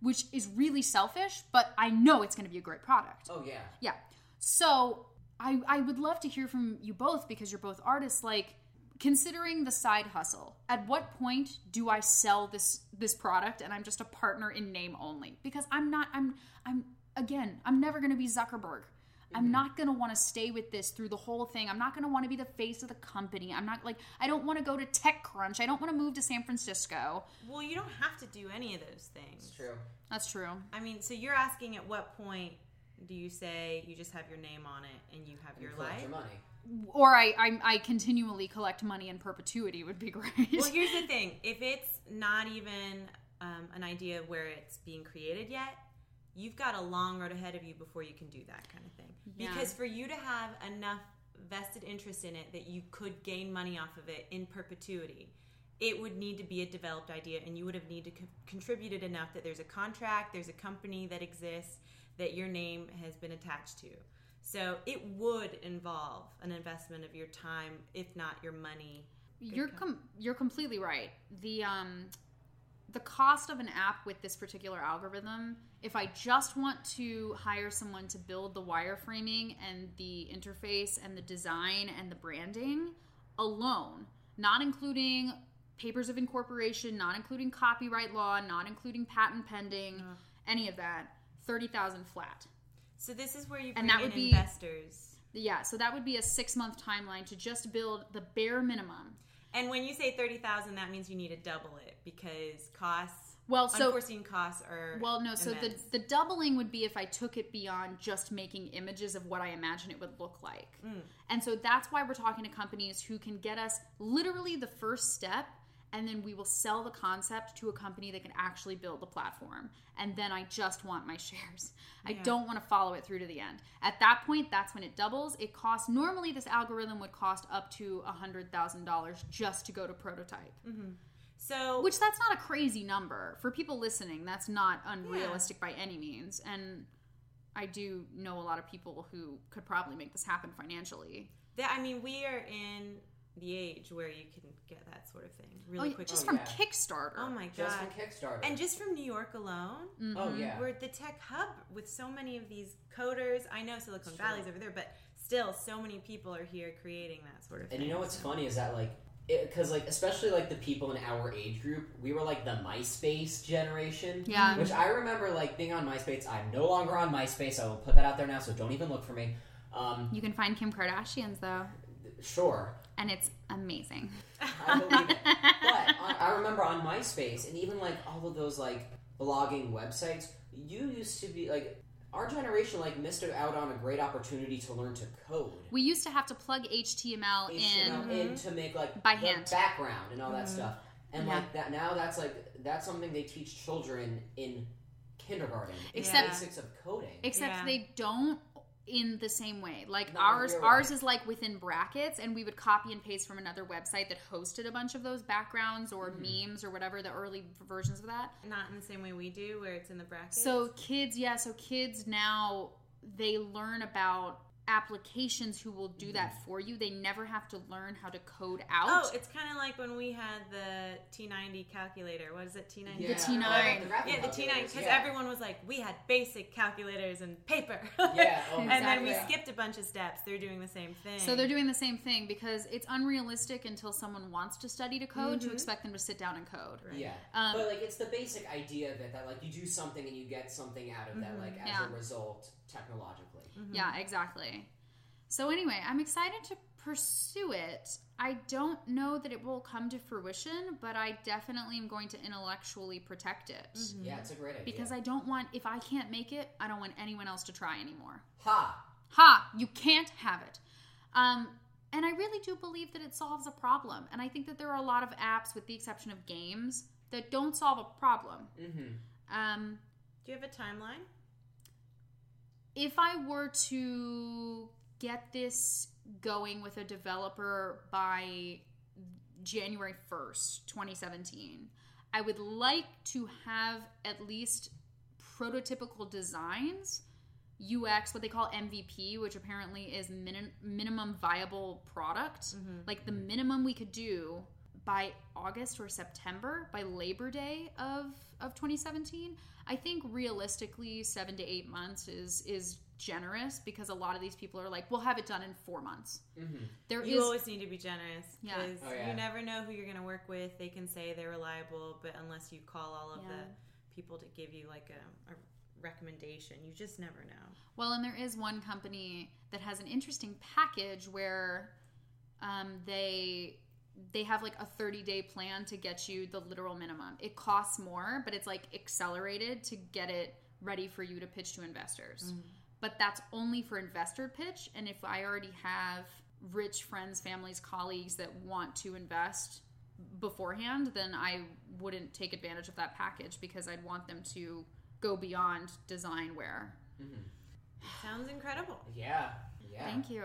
Speaker 1: which is really selfish, but I know it's going to be a great product.
Speaker 2: oh yeah.
Speaker 1: Yeah. So I I would love to hear from you both because you're both artists. Like considering the side hustle, at what point do I sell this this product and I'm just a partner in name only? Because I'm not. I'm I'm again. I'm never going to be Zuckerberg. I'm not going to want to stay with this through the whole thing. I'm not going to want to be the face of the company. I'm not like I don't want to go to TechCrunch. I don't want to move to San Francisco.
Speaker 3: Well, you don't have to do any of those things.
Speaker 2: It's true.
Speaker 1: That's true.
Speaker 3: I mean, so you're asking at what point do you say you just have your name on it and you have your
Speaker 2: You
Speaker 3: life?
Speaker 2: your money.
Speaker 1: Or I, I I continually collect money in perpetuity would be great.
Speaker 3: Well, here's the thing: if it's not even um, an idea where it's being created yet, you've got a long road ahead of you before you can do that kind of thing.
Speaker 1: Yeah.
Speaker 3: Because for you to have enough vested interest in it that you could gain money off of it in perpetuity, it would need to be a developed idea, and you would have needed to co- contributed enough that there's a contract, there's a company that exists that your name has been attached to. So it would involve an investment of your time, if not your money.
Speaker 1: You're com- you're completely right. The um the cost of an app with this particular algorithm, if I just want to hire someone to build the wireframing and the interface and the design and the branding alone, not including papers of incorporation, not including copyright law, not including patent pending, any of that, 30,000 flat.
Speaker 3: So this is where you bring
Speaker 1: And that
Speaker 3: in
Speaker 1: would be-
Speaker 3: investors.
Speaker 1: Yeah, so that would be a 6-month timeline to just build the bare minimum.
Speaker 3: And when you say thirty thousand, that means you need to double it because costs,
Speaker 1: Well, so
Speaker 3: unforeseen costs are
Speaker 1: Well, no. So the the doubling would be if I took it beyond just making images of what I imagine it would look like.
Speaker 3: Mm.
Speaker 1: And so that's why we're talking to companies who can get us literally the first step and then we will sell the concept to a company that can actually build the platform. And then I just want my shares. I don't want to follow it through to the end. At that point, that's when it doubles. It costs normally this algorithm would cost up to $100,000 just to go to prototype.
Speaker 3: So
Speaker 1: Which that's not a crazy number for people listening. That's not unrealistic by any means, and I do know a lot of people who could probably make this happen financially.
Speaker 3: that, I mean, we are in the age where you can get that sort of thing really
Speaker 1: oh,
Speaker 3: quickly.
Speaker 1: just
Speaker 2: Oh,
Speaker 1: from
Speaker 2: yeah.
Speaker 1: Kickstarter.
Speaker 3: oh my god.
Speaker 2: Just from Kickstarter.
Speaker 3: And just from New York alone, mm-hmm.
Speaker 2: oh yeah.
Speaker 3: we're the tech hub with so many of these coders. I know Silicon Valley's over there, but still, so many people are here creating that sort of thing.
Speaker 2: And you know what's funny is that like, because like especially like the people in our age group, we were like the MySpace generation.
Speaker 1: Yeah.
Speaker 2: Which I remember like being on MySpace. I'm no longer on MySpace. I will put that out there now, so don't even look for me. Um,
Speaker 1: You can find Kim Kardashian's though,
Speaker 2: sure,
Speaker 1: and it's amazing.
Speaker 2: I believe it. But I, I remember on MySpace and even like all of those like blogging websites, you used to be like our generation like missed out on a great opportunity to learn to code.
Speaker 1: We used to have to plug HTML,
Speaker 2: HTML
Speaker 1: in.
Speaker 2: in to make like
Speaker 1: By
Speaker 2: the
Speaker 1: hand.
Speaker 2: background and all that mm-hmm. stuff. And
Speaker 1: Yeah.
Speaker 2: like that now that's like that's something they teach children in kindergarten. It's
Speaker 1: Except-
Speaker 2: basics of coding.
Speaker 1: Except
Speaker 3: Yeah.
Speaker 1: they don't in the same way. Like
Speaker 2: No,
Speaker 1: ours
Speaker 2: you're
Speaker 1: ours
Speaker 2: right.
Speaker 1: is like within brackets and we would copy and paste from another website that hosted a bunch of those backgrounds or
Speaker 2: Mm-hmm.
Speaker 1: memes or whatever the early versions of that.
Speaker 3: not in the same way we do, where it's in the brackets.
Speaker 1: So kids, yeah, so kids now they learn about applications who will do that mm-hmm. for you. They never have to learn how to code out.
Speaker 3: Oh, it's kind of like when we had the T90 calculator. What is it, T90?
Speaker 1: The T9.
Speaker 2: Oh, graphic
Speaker 3: Yeah, the T9, because
Speaker 2: yeah.
Speaker 3: everyone was like, we had basic calculators and paper.
Speaker 2: Yeah, oh,
Speaker 3: and then we skipped a bunch of steps. They're doing the same thing.
Speaker 1: So they're doing the same thing because it's unrealistic until someone wants to study to code to mm-hmm. expect them to sit down and code.
Speaker 3: Right.
Speaker 2: Yeah,
Speaker 1: Um,
Speaker 2: but like it's the basic idea of it that like you do something and you get something out of that mm-hmm. like as
Speaker 1: Yeah.
Speaker 2: a result technologically.
Speaker 1: Yeah, exactly. So anyway, I'm excited to pursue it. I don't know that it will come to fruition, but I definitely am going to intellectually protect it.
Speaker 2: Yeah, it's a great idea.
Speaker 1: Because I don't want if I can't make it, I don't want anyone else to try anymore.
Speaker 2: ha
Speaker 1: Ha, you can't have it. Um and I really do believe that it solves a problem. And I think that there are a lot of apps with the exception of games that don't solve a problem.
Speaker 2: mm-hmm.
Speaker 1: Um
Speaker 3: Do you have a timeline?
Speaker 1: If I were to get this going with a developer by January 1st, 2017. I would like to have at least prototypical designs, UX, what they call MVP, which apparently is min- minimum viable product. Mm-hmm. Like the minimum we could do by August or September, by Labor Day of of 2017. I think realistically, seven to eight months is is generous because a lot of these people are like, we'll have it done in four months. There is
Speaker 3: You always need to be generous
Speaker 1: Yeah.
Speaker 3: because
Speaker 2: Oh, yeah.
Speaker 3: you never know who you're going to work with. They can say they're reliable, but unless you call all of
Speaker 1: Yeah.
Speaker 3: the people to give you like a, a recommendation, you just never know.
Speaker 1: Well, and there is one company that has an interesting package where um, they they have like a 30 day plan to get you the literal minimum. It costs more, but it's like accelerated to get it ready for you to pitch to investors. Mm. But that's only for investor pitch. And if I already have rich friends, families, colleagues that want to invest beforehand, then I wouldn't take advantage of that package because I'd want them to go beyond design wear. Mm-hmm.
Speaker 3: Sounds incredible.
Speaker 2: Yeah. Yeah.
Speaker 1: Thank you.